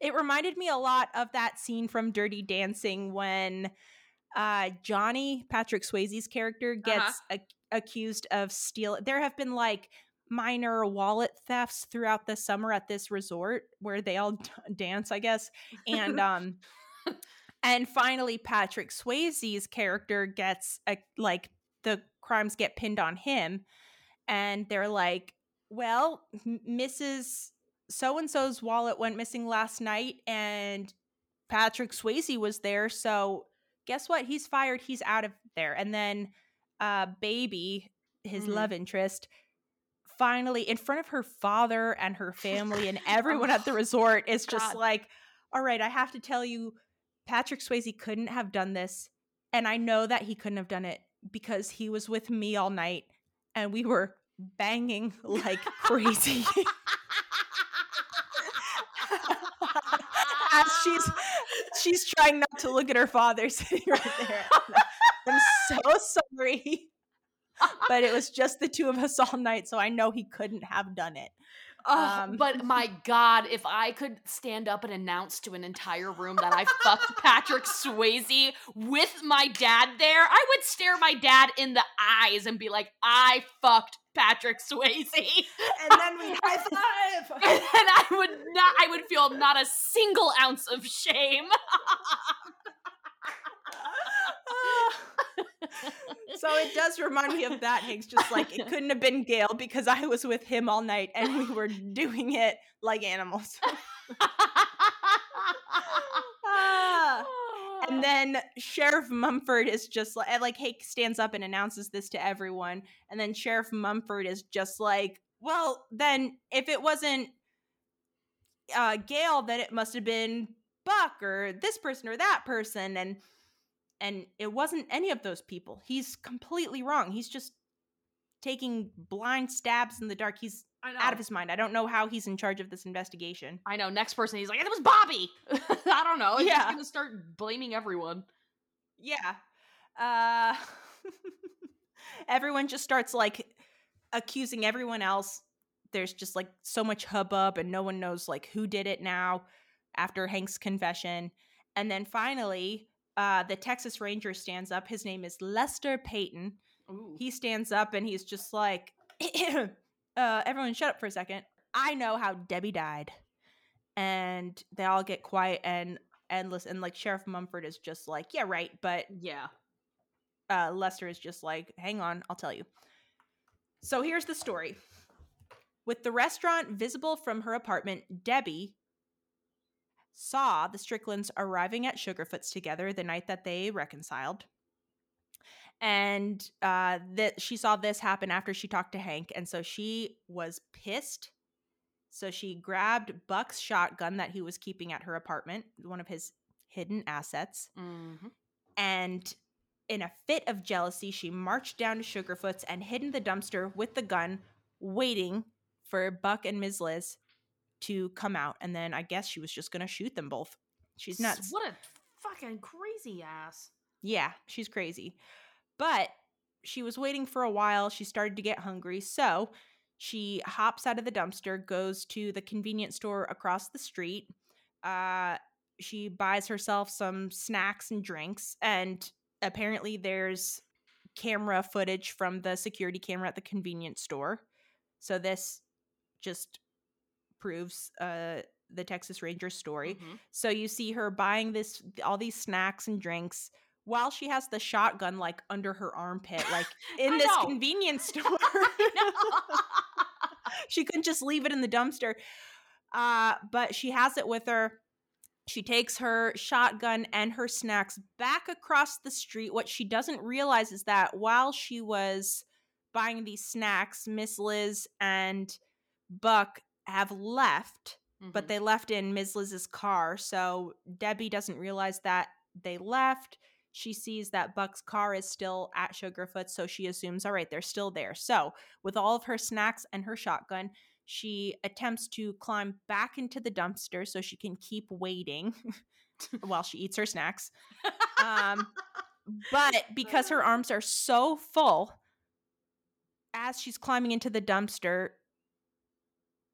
It reminded me a lot of that scene from Dirty Dancing when uh Johnny Patrick Swayze's character gets ac- accused of stealing. there have been like minor wallet thefts throughout the summer at this resort where they all d- dance I guess and um and finally, Patrick Swayze's character gets a, like the crimes get pinned on him, and they're like, "Well, M- Mrs. So and so's wallet went missing last night, and Patrick Swayze was there. So guess what? He's fired. He's out of there." And then, uh, baby, his Mhm. love interest. Finally, in front of her father and her family and everyone at the resort, is just God. like, all right, I have to tell you, Patrick Swayze couldn't have done this. And I know that he couldn't have done it because he was with me all night and we were banging like crazy. As she's she's trying not to look at her father sitting right there. I'm so sorry. But it was just the two of us all night, so I know he couldn't have done it. Oh, Um, but my God, if I could stand up and announce to an entire room that I fucked Patrick Swayze with my dad there, I would stare my dad in the eyes and be like, I fucked Patrick Swayze. And then we high five. and I would not, I would feel not a single ounce of shame. So it does remind me of that, Hanks. Just like it couldn't have been Gail because I was with him all night and we were doing it like animals. Ah. and then Sheriff Mumford is just like, like Hank stands up and announces this to everyone, and then Sheriff Mumford is just like, well, then if it wasn't uh, Gail, then it must have been Buck or this person or that person, and and it wasn't any of those people. He's completely wrong. He's just taking blind stabs in the dark. He's out of his mind. I don't know how he's in charge of this investigation. I know. Next person, he's like, it was Bobby. I don't know. He's Yeah. just gonna start blaming everyone. Yeah. Uh everyone just starts like accusing everyone else. There's just like so much hubbub and no one knows like who did it now after Hank's confession. And then finally, uh the Texas Ranger stands up. His name is Lester Payton. Ooh. He stands up and he's just like uh everyone shut up for a second. I know how Debbie died. And they all get quiet and listen and like Sheriff Mumford is just like, yeah, right, but yeah. uh, Lester is just like, hang on, I'll tell you. So here's the story. With the restaurant visible from her apartment, Debbie saw the Stricklands arriving at Sugarfoot's together the night that they reconciled. And uh, that she saw this happen after she talked to Hank, and so she was pissed. So she grabbed Buck's shotgun that he was keeping at her apartment, one of his hidden assets, Mm-hmm. and in a fit of jealousy, she marched down to Sugarfoot's and hid in the dumpster with the gun, waiting for Buck and Ms. Liz to come out. And then I guess she was just going to shoot them both. She's nuts. What a fucking crazy ass. Yeah, she's crazy. But she was waiting for a while. She started to get hungry. So she hops out of the dumpster, goes to the convenience store across the street. Uh, she buys herself some snacks and drinks. And apparently, there's camera footage from the security camera at the convenience store. So this just proves uh, the Texas Ranger story. Mhm. So you see her buying this all these snacks and drinks while she has the shotgun like under her armpit, like in this know. convenience store. she couldn't just leave it in the dumpster. Uh, but she has it with her. She takes her shotgun and her snacks back across the street. What she doesn't realize is that while she was buying these snacks, Miss Liz and Buck have left but Mhm. they left in Ms. Liz's car. So Debbie doesn't realize that they left. She sees that Buck's car is still at Sugarfoot, so she assumes, all right, they're still there. So, with all of her snacks and her shotgun, she attempts to climb back into the dumpster so she can keep waiting while she eats her snacks. Um, but because her arms are so full, as she's climbing into the dumpster,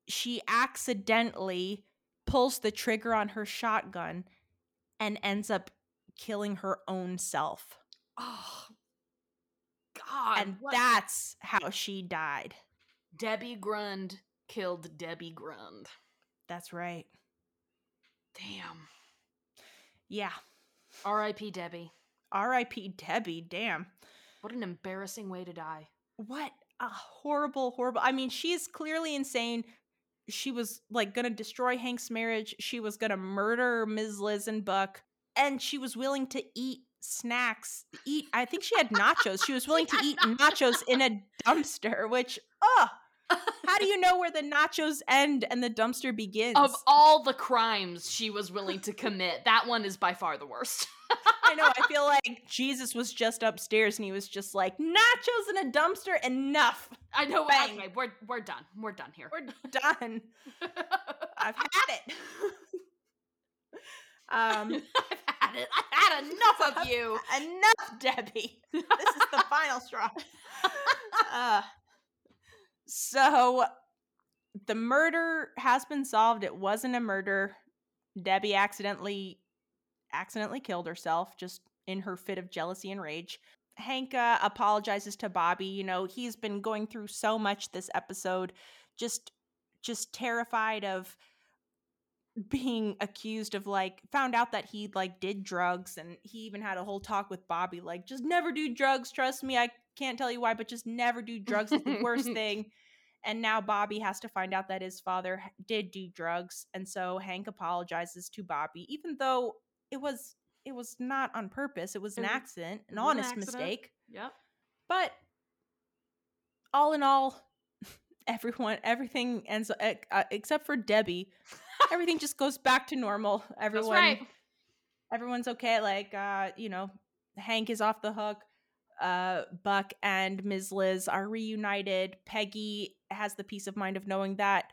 she accidentally pulls the trigger on her shotgun and ends up killing her own self. oh God. and that's how she died. Debbie Grund killed Debbie Grund. That's right. Damn. Yeah. R.I.P. Debbie. R.I.P. Debbie. Damn. What an embarrassing way to die. What a horrible, horrible. I mean, she's clearly insane. She was like going to destroy Hank's marriage. She was going to murder Ms. Liz and Buck. And she was willing to eat snacks. Eat, I think she had nachos. She was willing to eat nachos in a dumpster, which, how do you know where the nachos end and the dumpster begins? Of all the crimes she was willing to commit, that one is by far the worst. I know. I feel like Jesus was just upstairs and he was just like, nachos in a dumpster, enough. I know. Bang. Okay, we're we're done. We're done here. We're done. I've had it. um, I've had it. I've had enough of you. enough, Debbie. This is the final straw. Uh, so the murder has been solved. It wasn't a murder. Debbie accidentally accidentally killed herself just in her fit of jealousy and rage. Hank uh, apologizes to Bobby. You know, he's been going through so much this episode, just just terrified of being accused of like found out that he like did drugs and he even had a whole talk with Bobby like just never do drugs trust me I can't tell you why but just never do drugs is the worst thing and now Bobby has to find out that his father did do drugs and so Hank apologizes to Bobby even though it was it was not on purpose it was an It accident an was an honest accident. mistake Yep. but all in all everyone everything ends uh, uh, except for debbie everything just goes back to normal That's everyone right. everyone's okay like uh you know hank is off the hook uh buck and ms liz are reunited peggy has the peace of mind of knowing that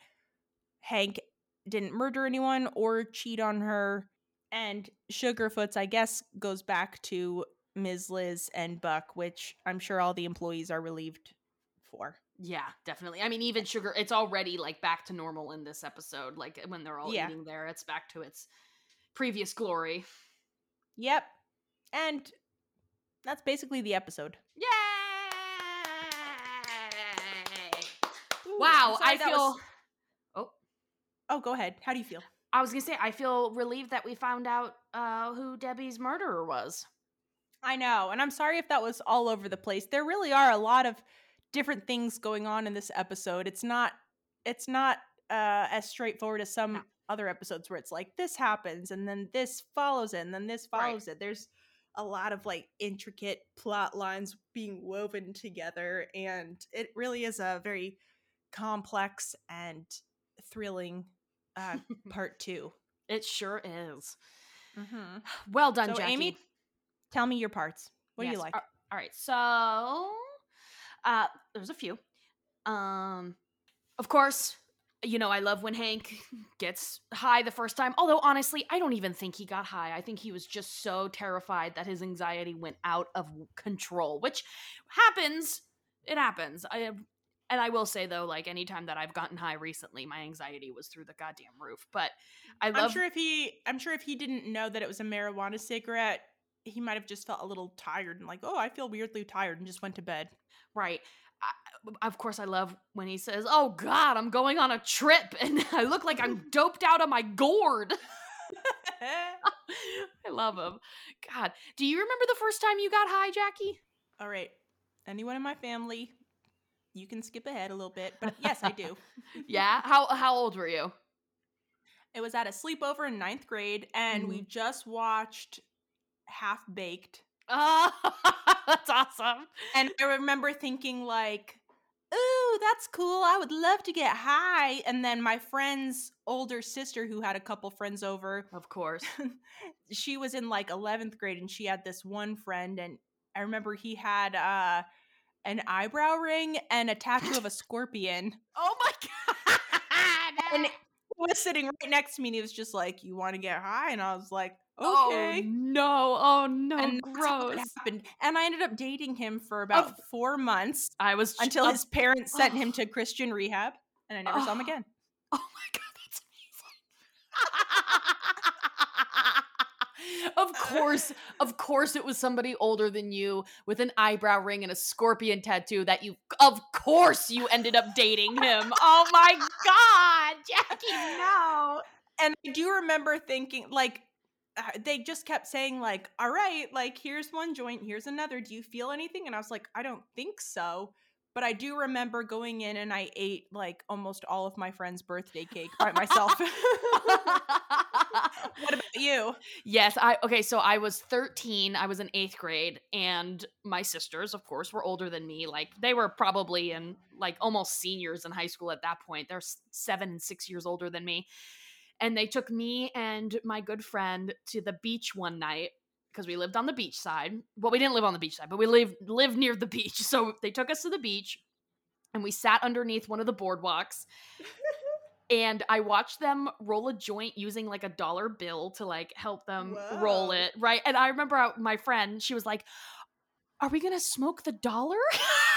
hank didn't murder anyone or cheat on her and Sugarfoot's i guess goes back to ms liz and buck which i'm sure all the employees are relieved for Yeah, definitely. I mean, even sugar, it's already like back to normal in this episode. Like when they're all Yeah. eating there, it's back to its previous glory. yep and that's basically the episode Yay! Ooh, Wow, I feel. was- Oh, oh go ahead how do you feel I was gonna say, I feel relieved that we found out uh, who Debbie's murderer was. I know, and I'm sorry if that was all over the place. There really are a lot of different things going on in this episode. It's not it's not uh as straightforward as some No. other episodes where it's like this happens and then this follows it and then this Right. follows it. There's a lot of like intricate plot lines being woven together and it really is a very complex and thrilling uh part 2. It sure is. Mm-hmm. Well done, So Jackie. Amy, tell me your parts. What do you like? all right, so uh, there's a few. Um, of course, you know I love when Hank gets high the first time. Although honestly, I don't even think he got high. I think he was just so terrified that his anxiety went out of control, which happens. It happens. I and I will say though, like anytime that I've gotten high recently, my anxiety was through the goddamn roof. But I I'm love sure if he I'm sure if he didn't know that it was a marijuana cigarette, he might have just felt a little tired and like, "Oh, I feel weirdly tired," and just went to bed. Right. Of course, I love when he says, "Oh God, I'm going on a trip, and I look like I'm doped out of my gourd." I love him. God, do you remember the first time you got high, Jackie? All right. Anyone in my family, you can skip ahead a little bit, but yes, I do. Yeah. How how old were you? It was at a sleepover in ninth grade, and we mm-hmm. just watched Half Baked. Oh, that's awesome. And I remember thinking like, "Ooh, that's cool. I would love to get high." And then my friend's older sister who had a couple friends over, Of course. she was in like 11th grade and she had this one friend and I remember he had uh an eyebrow ring and a tattoo of a scorpion. Oh my God. And he was sitting right next to me and he was just like, "You want to get high?" And I was like, Oh "Okay." no! Oh no! and gross. happened. And I ended up dating him for about four months I was until his parents sent him to Christian rehab, and I never saw him Oh. again. Oh my god, that's amazing. of course, of course it was somebody older than you with an eyebrow ring and a scorpion tattoo that you of course you ended up dating him. Oh my god, Jackie, no. and I do remember thinking like they just kept saying like all right like here's one joint here's another do you feel anything and I was like I don't think so but I do remember going in and I ate like almost all of my friend's birthday cake by myself what about you Yes, I okay, so I was 13, I was in 8th grade and my sisters of course were older than me. Like they were probably in like almost seniors in high school at that point. They're 7 and 6 years older than me. And they took me and my good friend to the beach one night because we lived on the beach side. Well, we didn't live on the beach side, but we lived lived near the beach. So they took us to the beach and we sat underneath one of the boardwalks and I watched them roll a joint using like a dollar bill to like help them roll it, right? And I remember my friend, she was like, "Are we gonna smoke the dollar?"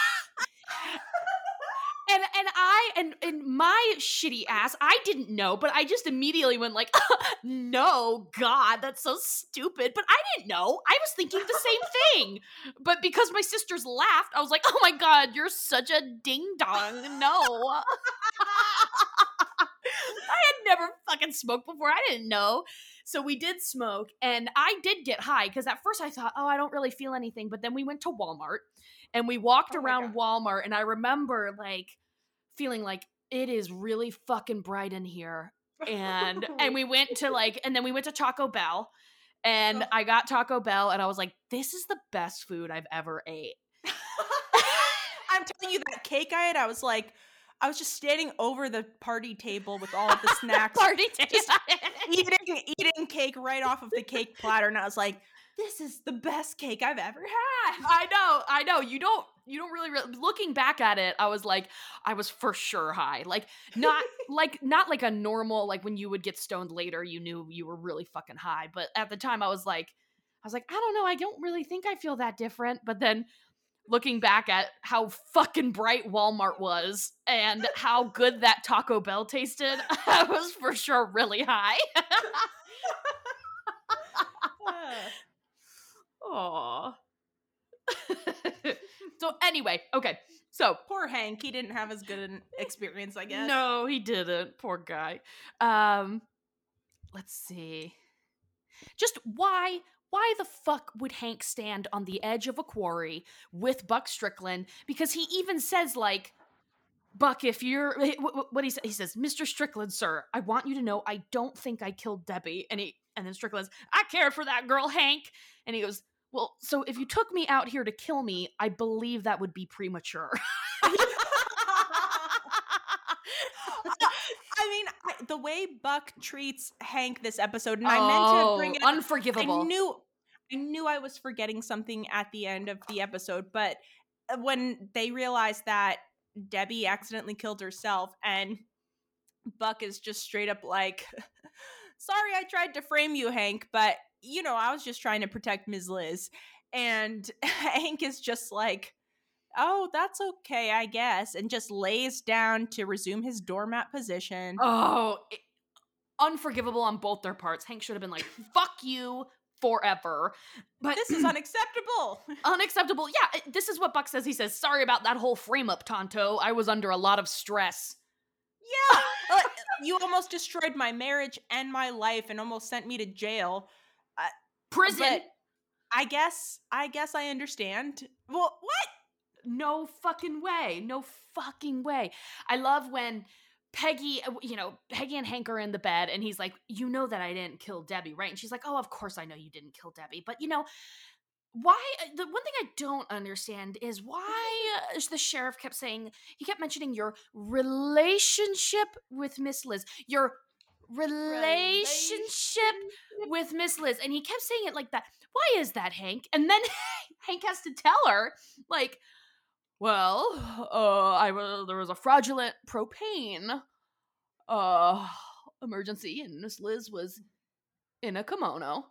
and and I and and my shitty ass, I didn't know, but I just immediately went like, "No, God, that's so stupid." But I didn't know. I was thinking the same thing. But because my sisters laughed, I was like, "Oh my God, you're such a ding dong." No. I had never fucking smoked before. I didn't know. So we did smoke, and I did get high because at first I thought, oh, I don't really feel anything. But then we went to Walmart and we walked Oh around Walmart, and I remember like feeling like it is really fucking bright in here. And and we went to like, and then we went to Taco Bell, and. I got Taco Bell, and I was like, this is the best food I've ever ate. I'm telling you that cake I had, I was like, I was just standing over the party table with all of the snacks, Party table. Just eating eating cake right off of the cake platter, and I was like, this is the best cake I've ever had. I know, I know. You don't, you don't really, re- looking back at it, I was like, I was for sure high. Like not like not like a normal like when you would get stoned later, you knew you were really fucking high. But at the time, I was like, I was like, I don't know, I don't really think I feel that different. But then looking back at how fucking bright Walmart was and how good that Taco Bell tasted, I was for sure really high. Aw. So anyway, okay. So Poor Hank, he didn't have as good an experience, I guess. no, he didn't. Poor guy. Um let's see. Just why why the fuck would Hank stand on the edge of a quarry with Buck Strickland? Because he even says like Buck, if you're wh- wh- what he says, he says, Mr. Strickland, sir, I want you to know I don't think I killed Debbie. And he and then Strickland's, I cared for that girl, Hank. And he goes, Well, so if you took me out here to kill me, I believe that would be premature. I mean, I, the way Buck treats Hank this episode, and I meant to bring it up. Oh, unforgivable. I knew, I knew I was forgetting something at the end of the episode, but uh, when they realized that Debbie accidentally killed herself, and Buck is just straight up like, "Sorry, I tried to frame you, Hank, but you know, I was just trying to protect Ms. Liz," and Hank is just like. Oh, that's okay, I guess, and just lays down to resume his doormat position. Oh, it- unforgivable on both their parts. Hank should have been like, "Fuck you." Forever, but this is unacceptable. unacceptable. Yeah, this is what Buck says. He says, "Sorry about that whole frame up, Tonto. I was under a lot of stress." Yeah, you almost destroyed my marriage and my life, and almost sent me to jail. Prison. I guess, I guess I understand. Well, what? No fucking way. No fucking way. I love when Peggy, uh, you know, Peggy and Hank are in the bed and he's like, You know that I didn't kill Debbie, right? And she's like, Oh, of course I know you didn't kill Debbie. But, you know, why? uh, The one thing I don't understand is why uh, the sheriff kept saying, he kept mentioning your relationship with Miss Liz. Your relationship with Miss Liz. And he kept saying it like that. Why is that, Hank? And then Hank has to tell her, like, well, uh, I was there was a fraudulent propane uh emergency, and Miss Liz was in a kimono,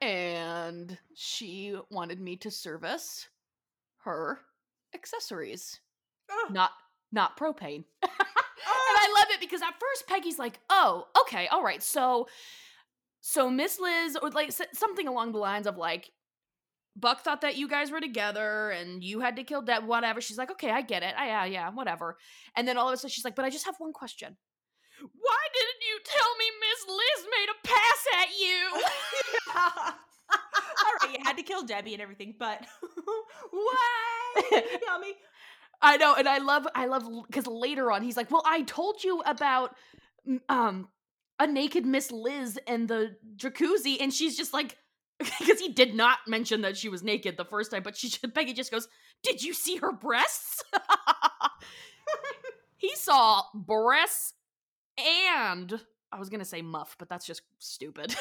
and she wanted me to service her accessories, Ugh. not not propane. and oh. I love it because at first Peggy's like, "Oh, okay, all right, so." So Miss Liz, or like something along the lines of like, Buck thought that you guys were together and you had to kill Deb, whatever. She's like, okay, I get it. I, yeah, yeah, whatever. And then all of a sudden she's like, but I just have one question. Why didn't you tell me Miss Liz made a pass at you? All right, you had to kill Debbie and everything, but why? tell me? I know, and I love, I love, because later on he's like, well, I told you about, um, a naked Miss Liz and the jacuzzi, and she's just like, because he did not mention that she was naked the first time, but she Peggy just goes, "Did you see her breasts?" he saw breasts and I was gonna say muff, but that's just stupid.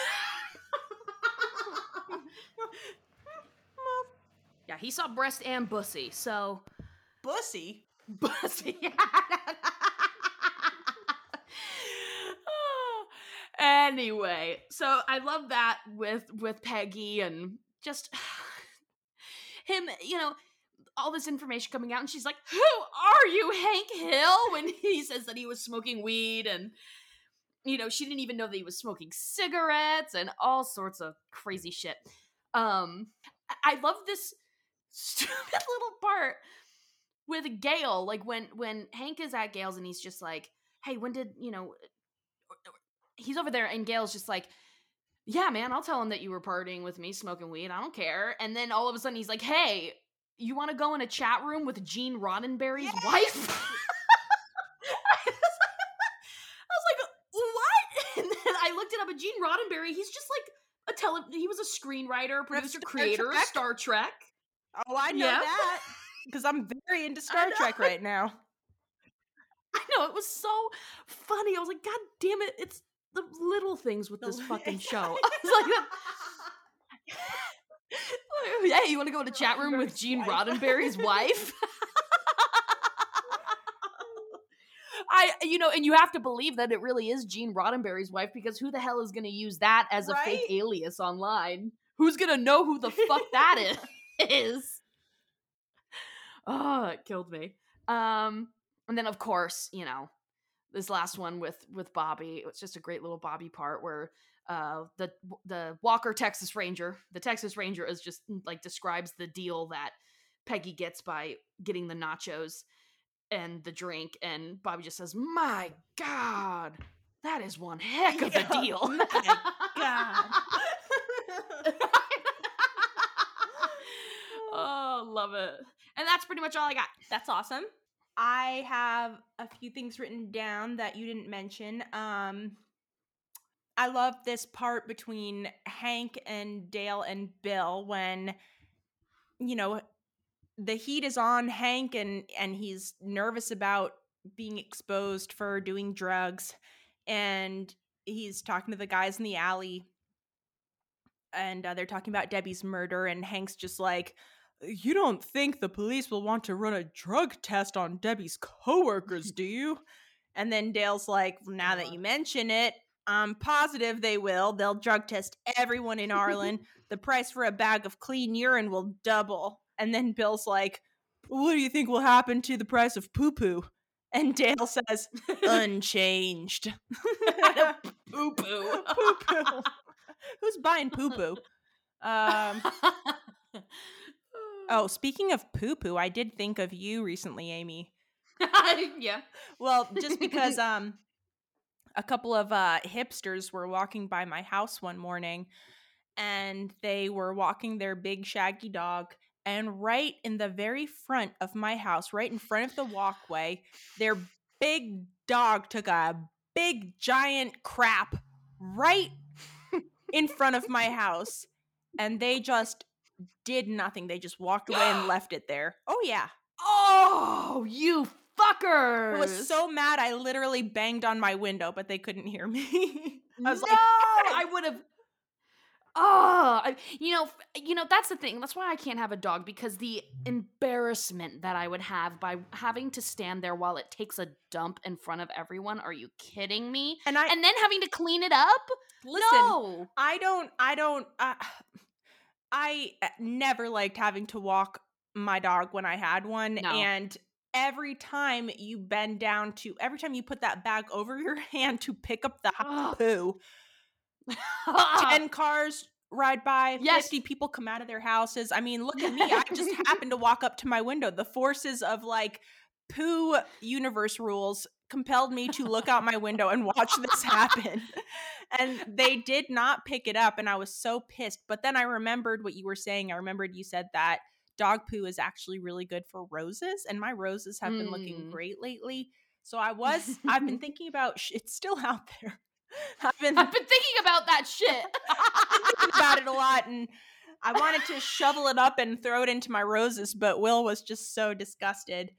Yeah, he saw breast and bussy, so Bussy. bussy. anyway, so I love that with with Peggy and just him, you know, all this information coming out, and she's like, "Who are you, Hank Hill?" When he says that he was smoking weed, and you know, she didn't even know that he was smoking cigarettes and all sorts of crazy shit. Um, I I love this stupid little part with Gail, like when when Hank is at Gail's and he's just like, "Hey, when did you know?" he's over there, and Gail's just like, "Yeah, man, I'll tell him that you were partying with me, smoking weed. I don't care." And then all of a sudden, he's like, "Hey, you want to go in a chat room with Gene Roddenberry's Yeah. wife?" I was like, "What?" And then I looked it up. And Gene Roddenberry, he's just like a tele. He was a screenwriter, producer, Star creator of Star Trek. Oh, I know Yeah. that because I'm very into Star. Trek right now. I know it was so funny. I was like, God damn it! It's the little things with The this fucking show. I was like, "Hey, you want to go in a chat room with Gene wife." Roddenberry's wife?" I, you know, and you have to believe that it really is Gene Roddenberry's wife because who the hell is going to use that as a fake alias online? Who's going to know who the fuck that is? Is? Oh, it killed me. Um, and then of course, you know, this last one with with Bobby, It's just a great little Bobby part where uh the the Walker Texas Ranger, the Texas Ranger is just mm, like describes the deal that Peggy gets by getting the nachos and the drink and Bobby just says, "My god, that is one heck of a Yeah, deal." my God. oh, love it. And that's pretty much all I got. That's awesome. I have a few things written down that you didn't mention. Um, I love this part between Hank and Dale and Bill when, you know, the heat is on Hank and and he's nervous about being exposed for doing drugs, and he's talking to the guys in the alley, and uh, they're talking about Debbie's murder, and Hank's just like, you don't think the police will want to run a drug test on Debbie's coworkers, do you? And then Dale's like, now that you mention it, I'm positive they will. They'll drug test everyone in Arlen. the price for a bag of clean urine will double. And then Bill's like, what do you think will happen to the price of poo poo? And Dale says, unchanged. Poo poo. poo poo. Who's buying poo poo? Um, oh, speaking of poo poo, I did think of you recently, Amy. yeah. Well, just because um a couple of uh hipsters were walking by my house one morning and they were walking their big shaggy dog and right in the very front of my house, right in front of the walkway, their big dog took a big giant crap right in front of my house and they just did nothing. They just walked away and left it there. Oh yeah. Oh, you fuckers! I was so mad I literally banged on my window, but they couldn't hear me. I was no, like, I would have. Oh, I, you know, you know that's the thing. That's why I can't have a dog because the embarrassment that I would have by having to stand there while it takes a dump in front of everyone. Are you kidding me? and I And then having to clean it up? listen. no. I don't. I don't. Uh, I uh, never liked having to walk my dog when I had one, No. and every time you bend down to, every time you put that bag over your hand to pick up the poo, ten cars ride by, Yes. fifty people come out of their houses. I mean, look at me. I just happened to walk up to my window. The forces of like poo universe rules compelled me to look out my window and watch this happen. And they did not pick it up and I was so pissed. But then I remembered what you were saying. I remembered you said that dog poo is actually really good for roses and my roses have been looking Mm. great lately. So I was I've been thinking about sh- it's still out there. I've been I've been thinking about that shit. thinking about it a lot and I wanted to shovel it up and throw it into my roses, but Will was just so disgusted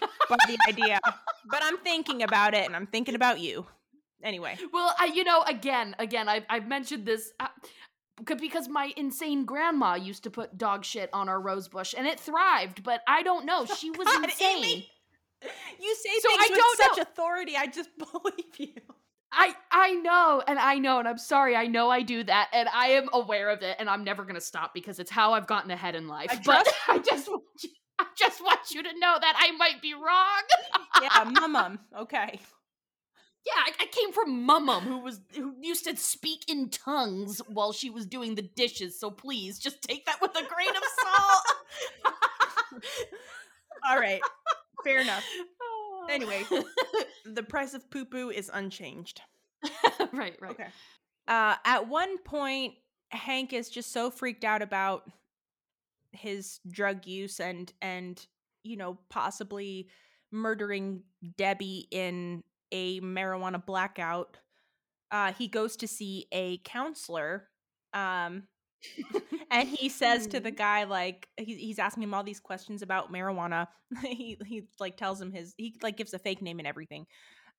by the idea. But I'm thinking about it and I'm thinking about you. Anyway, Well, I, you know, again, again, I've, I've mentioned this uh, because my insane grandma used to put dog shit on our rose bush and it thrived, but I don't know. She was God, insane. Amy. you say So things I with don't such know. authority. I just believe you. I I know, and I know, and I'm sorry. I know I do that, and I am aware of it, and I'm never gonna stop because it's how I've gotten ahead in life. I but I just want you, I just want you to know that I might be wrong. Yeah, mum. Okay. Yeah, I, I came from Mum Mum, who was who used to speak in tongues while she was doing the dishes. So please, just take that with a grain of salt. All right. Fair enough. Anyway, the price of poo poo is unchanged. right, right. Okay. Uh, at one point, Hank is just so freaked out about his drug use and and you know possibly murdering Debbie in a marijuana blackout. Uh, he goes to see a counselor. Um, and he says to the guy like he, he's asking him all these questions about marijuana he he like tells him his he like gives a fake name and everything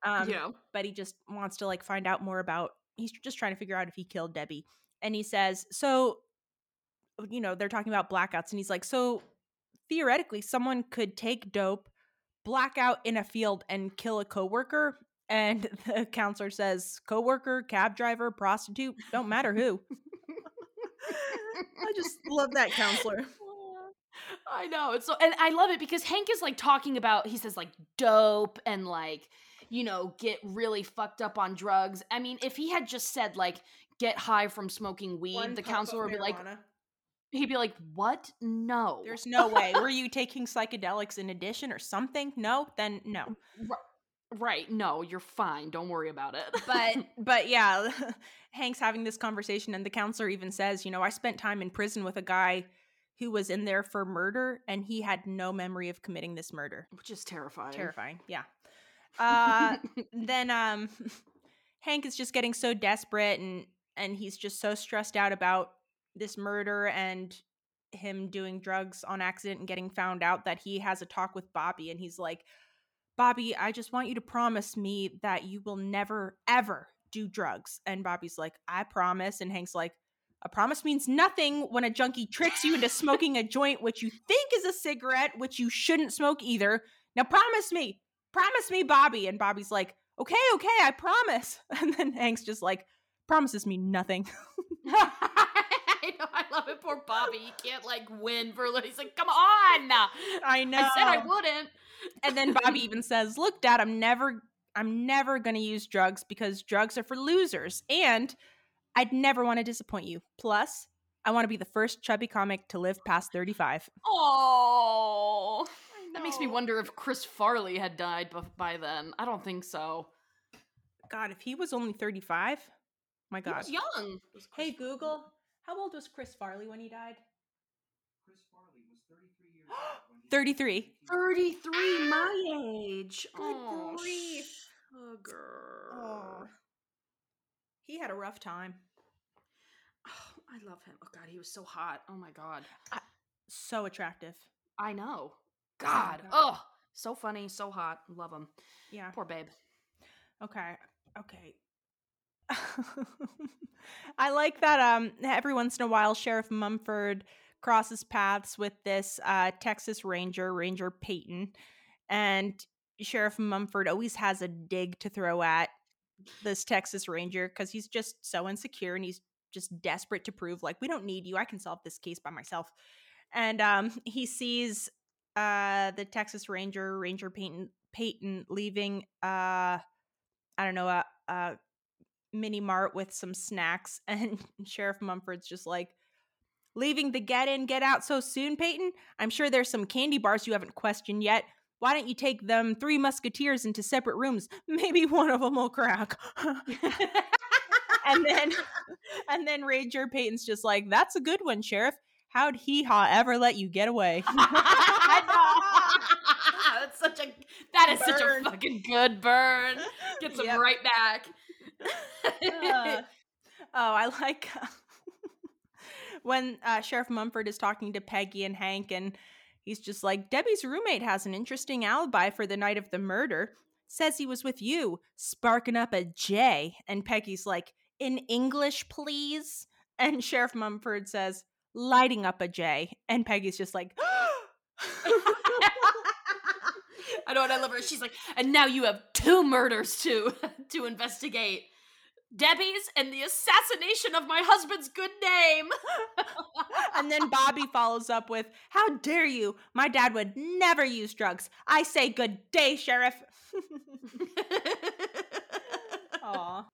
um yeah. but he just wants to like find out more about he's just trying to figure out if he killed debbie and he says so you know they're talking about blackouts and he's like so theoretically someone could take dope blackout in a field and kill a coworker and the counselor says coworker cab driver prostitute don't matter who I just love that counselor. I know. It's so and I love it because Hank is like talking about he says like dope and like you know get really fucked up on drugs. I mean, if he had just said like get high from smoking weed, One the counselor would be like. He'd be like, "What? No." There's no way. Were you taking psychedelics in addition or something? No, then no. right. No, you're fine. Don't worry about it. But but yeah, Hank's having this conversation and the counselor even says, you know, I spent time in prison with a guy who was in there for murder and he had no memory of committing this murder. which is terrifying. Terrifying. Yeah. Uh then um Hank is just getting so desperate and and he's just so stressed out about this murder and him doing drugs on accident and getting found out that he has a talk with Bobby and he's like Bobby, I just want you to promise me that you will never ever do drugs. And Bobby's like, I promise. And Hank's like, a promise means nothing when a junkie tricks you into smoking a joint, which you think is a cigarette, which you shouldn't smoke either. Now promise me, promise me, Bobby. And Bobby's like, okay, okay, I promise. And then Hank's just like, promises me nothing. I know. I love it. Poor Bobby. He can't like win for. He's like, "Come on!" I know. I said I wouldn't. and then Bobby even says, "Look, Dad, I'm never, I'm never going to use drugs because drugs are for losers, and I'd never want to disappoint you. Plus, I want to be the first chubby comic to live past 35." Oh, that makes me wonder if Chris Farley had died bef- by then. I don't think so. God, if he was only 35, my God, He God. was young. Hey Google, how old was Chris Farley when he died? Chris Farley was 33 years old when he 33. Thirty-three, my age. Good oh, grief. sugar. Oh. He had a rough time. Oh, I love him. Oh God, he was so hot. Oh my God. So attractive. I know. my God. God. Oh, so funny, so hot. Love him. Yeah. Poor babe. Okay. Okay. I like that um every once in a while Sheriff Mumford crosses paths with this uh Texas Ranger, Ranger Peyton, and Sheriff Mumford always has a dig to throw at this Texas Ranger cuz he's just so insecure and he's just desperate to prove like we don't need you. I can solve this case by myself. And um he sees uh the Texas Ranger, Ranger Peyton Peyton leaving uh I don't know, a, a mini mart with some snacks, and Sheriff Mumford's just like, leaving the get in, get out so soon, Peyton? I'm sure there's some candy bars you haven't questioned yet. Why don't you take them three musketeers into separate rooms? Maybe one of them will crack. and then, and then Ranger Peyton's just like, "That's a good one, Sheriff. How'd Hee Haw ever let you get away?" That's such a that is such a fucking good burn. Gets him Yep. right back. Uh, oh, I like when uh, Sheriff Mumford is talking to Peggy and Hank, and he's just like, Debbie's roommate has an interesting alibi for the night of the murder. Says he was with you, sparking up a J. And Peggy's like, in English, please. And Sheriff Mumford says, lighting up a J. And Peggy's just like, I know what I love her. She's like, and now you have two murders to to investigate. Debbie's and the assassination of my husband's good name. and then Bobby follows up with, How dare you? My dad would never use drugs. I say good day, Sheriff. Aw.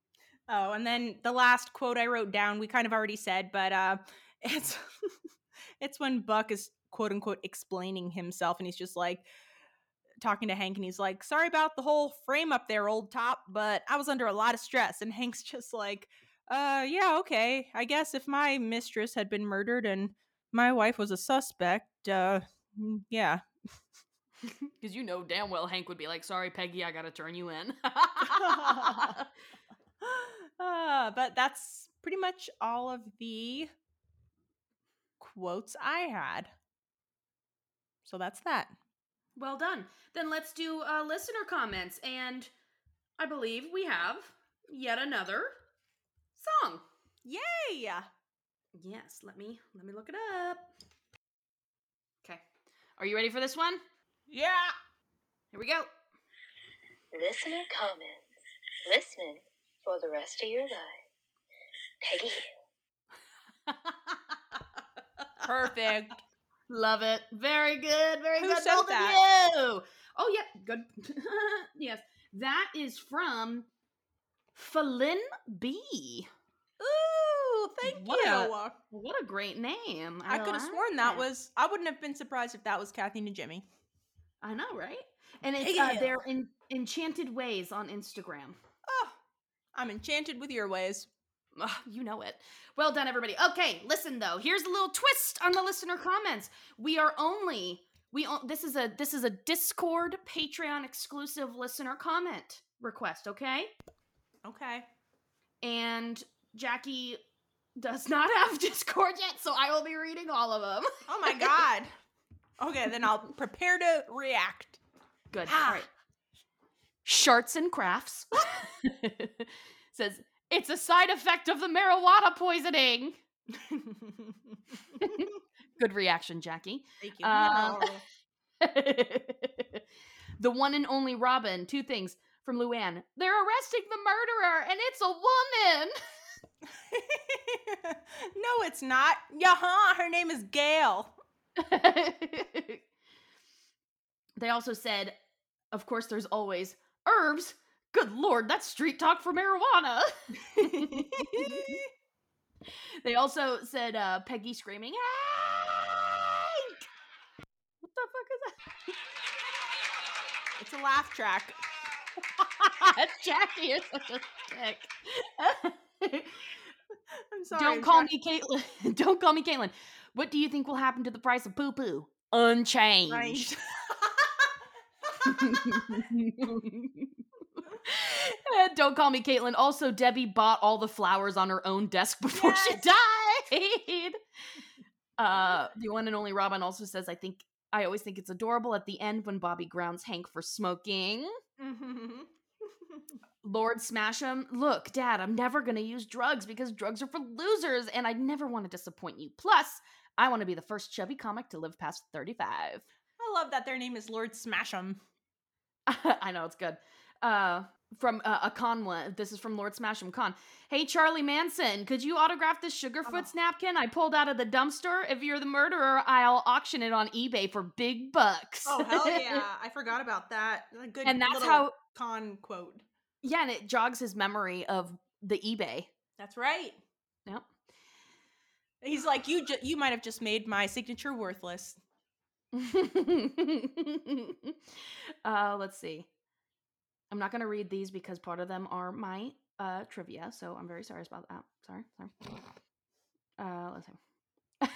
Oh, and then the last quote I wrote down, we kind of already said, but uh it's it's when Buck is quote unquote explaining himself and he's just like talking to Hank and he's like, Sorry about the whole frame up there, old top, but I was under a lot of stress. And Hank's just like, Uh, yeah, okay. I guess if my mistress had been murdered and my wife was a suspect, uh, mm, yeah. Because you know damn well Hank would be like, sorry, Peggy, I gotta turn you in. uh, but that's pretty much all of the quotes I had. So that's that. Well done. Then let's do uh, listener comments. And I believe we have yet another song. Yay! Yes, let me let me look it up. Okay. Are you ready for this one? Yeah. Here we go. Listener comments. Listening for the rest of your life. Peggy. Perfect. Love it. Very good. Very Who good. Both that? you. Oh, yeah. Good. yes. That is from Falin B. Ooh, thank What you. a- What a great name. I could have sworn that was. I wouldn't have been surprised if that was Kathy and Jimmy. I know, right? And it's uh, they're in Enchanted Ways on Instagram. Oh, I'm enchanted with your ways. Ugh, you know it. Well done, everybody. Okay, listen though. Here's a little twist on the listener comments. We are only we this is a this is a Discord Patreon exclusive listener comment request. Okay, Okay. and Jackie does not have Discord yet, so I will be reading all of them. Oh my god. Okay, then I'll prepare to react. Good. Ah. All right. Sharts and crafts says it's a side effect of the marijuana poisoning. Good reaction, Jackie. Thank you. Uh, the one and only Robin. Two things from Luann. They're arresting the murderer, and it's a woman. no, it's not. Yaha, her name is Gail. they also said, of course, there's always herbs. Good lord, that's street talk for marijuana. they also said uh, Peggy screaming, Hank! What the fuck is that? it's a laugh track. Jackie is such a dick. I'm sorry. Don't I'm call me Caitlin. Don't call me Caitlin. What do you think will happen to the price of poo poo? Unchanged. Right. Eh, Don't call me Caitlin. Also, Debbie bought all the flowers on her own desk before she died. Uh, the one and only Robin also says, I think I always think it's adorable at the end when Bobby grounds Hank for smoking. Mhm. Lord Smash'em, look, Dad, I'm never gonna use drugs because drugs are for losers, and I never want to disappoint you. Plus, I want to be the first chubby comic to live past 35. I love that their name is Lord Smash'em. I know it's good. Uh, from uh, a con one. This is from Lord Smash'em Con. Hey Charlie Manson, could you autograph this Sugarfoot's napkin I pulled out of the dumpster? If you're the murderer, I'll auction it on eBay for big bucks. Oh hell yeah! I forgot about that. A good and that's how. con quote. Yeah, and it jogs his memory of the eBay. That's right. Yep. He's like, you. Ju- you might have just made my signature worthless. uh, let's see. I'm not going to read these because part of them are my uh, trivia, so I'm very sorry about that. Sorry, sorry. Uh, let's see.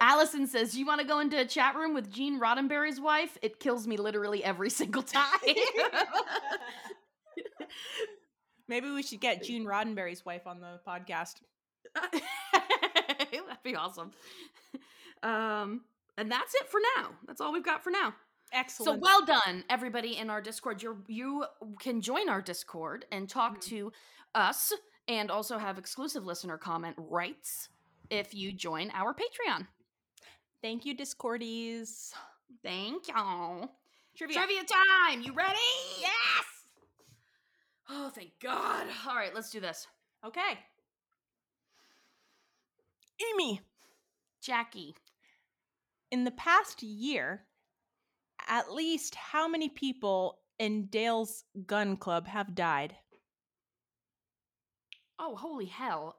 Allison says, "You want to go into a chat room with Gene Roddenberry's wife? It kills me literally every single time." Maybe we should get June Roddenberry's wife on the podcast. That'd be awesome. Um, and that's it for now. That's all we've got for now. Excellent. So well done, everybody in our Discord. You you can join our Discord and talk Mhm. to us, and also have exclusive listener comment rights if you join our Patreon. Thank you, Discordies. Thank y'all. Trivia. Trivia time. You ready? Yes. Oh, thank God. All right, let's do this. Okay. Amy, Jackie. In the past year, at least how many people in Dale's gun club have died? Oh, holy hell.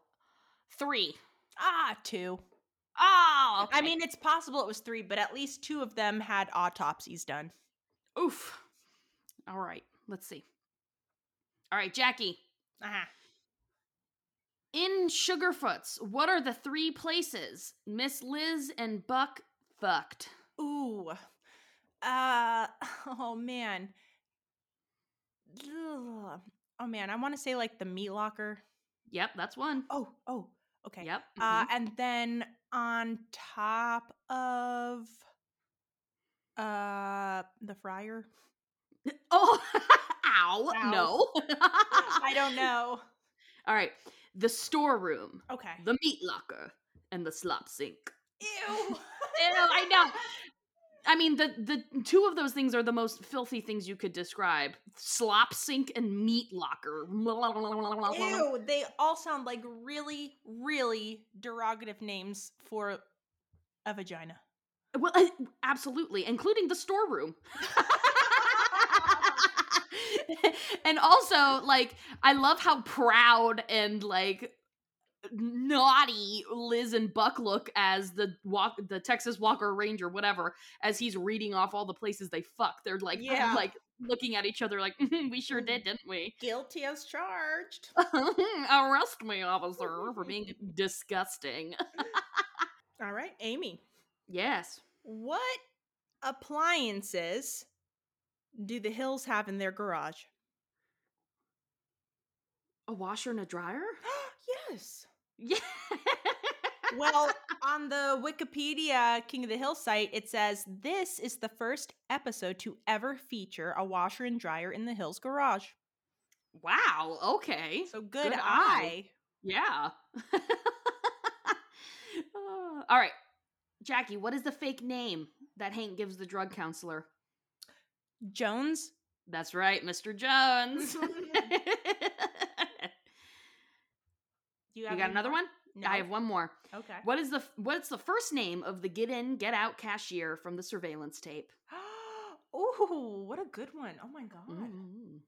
Three. Ah, two. Oh, I mean, it's possible it was three, but at least two of them had autopsies done. oof. All right, let's see. All right, Jackie. Uh-huh. In Sugarfoot's, what are the three places Miss Liz and Buck fucked? Ooh. Uh oh man. Ugh. Oh man, I want to say like the meat locker. Yep, that's one. Oh, oh, okay. Yep. Uh mhm. and then on top of uh the fryer. oh, ow, Ow. no. I don't know. All right, the storeroom, Okay. the meat locker, and the slop sink. Ew. I know. I mean, the the two of those things are the most filthy things you could describe: slop sink and meat locker. Ew, they all sound like really, really derogative names for a vagina. Well, uh, absolutely, including the storeroom. and also, like, I love how proud and like naughty Liz and Buck look as the walk the Texas Walker Ranger, whatever, as he's reading off all the places they fuck. They're like, Yeah. like looking at each other, like, "Mhm, we sure did, didn't we? Guilty as charged. Arrest me, officer, for being disgusting. All right, Amy. yes. What appliances do the Hills have in their garage? A washer and a dryer? yes. Yeah. Well, on the Wikipedia King of the Hill site, it says this is the first episode to ever feature a washer and dryer in the Hills garage. wow. Okay. So good, Good eye. eye. Yeah. Uh, all right. Jackie, what is the fake name that Hank gives the drug counselor? Jones. That's right, Mr. Jones. You, you got any another one? No. I have one more. Okay. What is the what's the first name of the get in get out cashier from the surveillance tape? oh, what a good one. Oh my god. Mm.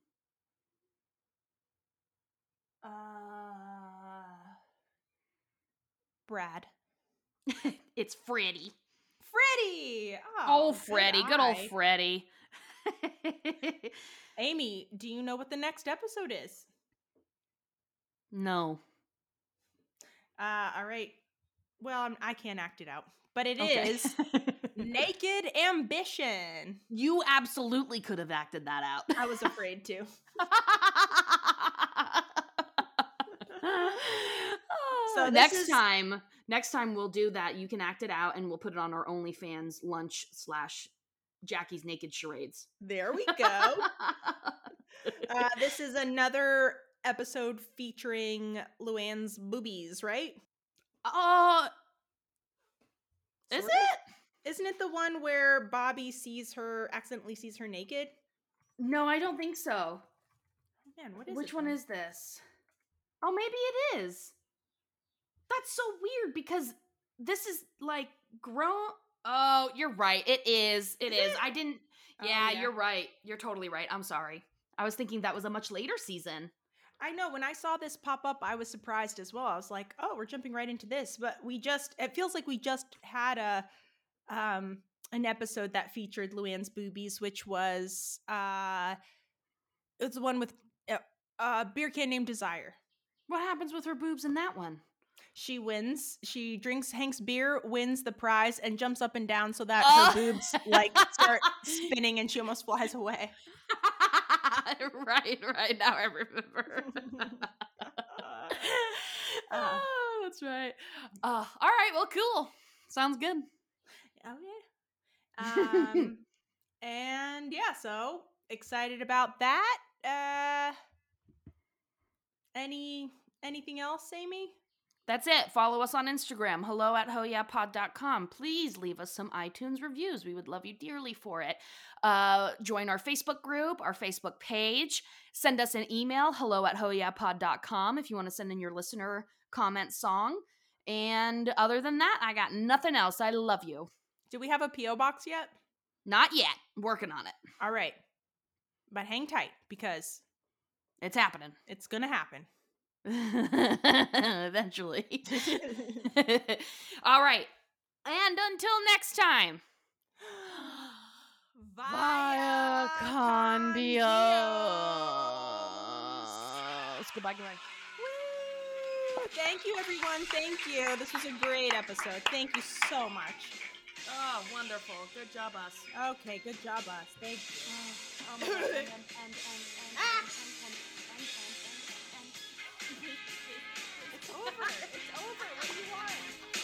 Uh Brad. it's Freddy. Freddie. Oh, good Freddy, good old eye. Freddy. Amy, do you know what the next episode is? no. Uh all right. Well, I'm, I can't act it out, but it Okay. is Naked Ambition. you absolutely could have acted that out. I was afraid to. So next is- time, next time we'll do that. You can act it out, and we'll put it on our OnlyFans lunch slash Jackie's naked charades. There we go. uh, this is another episode featuring Luann's boobies, right? Oh, is Sort it? Isn't it the one where Bobby sees her, accidentally sees her naked? No, I don't think so. Oh, man, what is Which one is this? Oh, maybe it is. That's so weird because this is like grown. Oh, you're right. It is. It Is is. it? I didn't. Oh, Yeah, yeah. you're right. You're totally right. I'm sorry. I was thinking that was a much later season. I know when I saw this pop up, I was surprised as well. I was like, "Oh, we're jumping right into this." But we just it feels like we just had a um an episode that featured Luann's boobies, which was uh it's the one with uh, a beer can named Desire. What happens with her boobs in that one? She wins. She drinks Hank's beer, wins the prize, and jumps up and down so that Oh. her boobs like start spinning, and she almost flies away. right, right. Now I remember. Uh. oh, that's right. Uh, all right. Well, cool. Sounds good. Yeah. Um, and yeah, so excited about that. Uh, any anything else, Amy? That's it. Follow us on Instagram. Hello at hoyapod.com. Please leave us some iTunes reviews. We would love you dearly for it. Uh, join our Facebook group, our Facebook page. Send us an email, hello at hoyapod.com, if you want to send in your listener comment song. And other than that, I got nothing else. I love you. Do we have a PO box yet? Not yet. Working on it. All right, but hang tight because It's happening. it's gonna happen. Eventually. All right. And until next time. Via con Dios. Goodbye, goodbye. Woo! Thank you, everyone. Thank you. This was a great episode. Thank you so much. Oh, wonderful. Good job, us. Okay, good job, us. Thank you. Oh, oh my God. over. It's over. What do you want?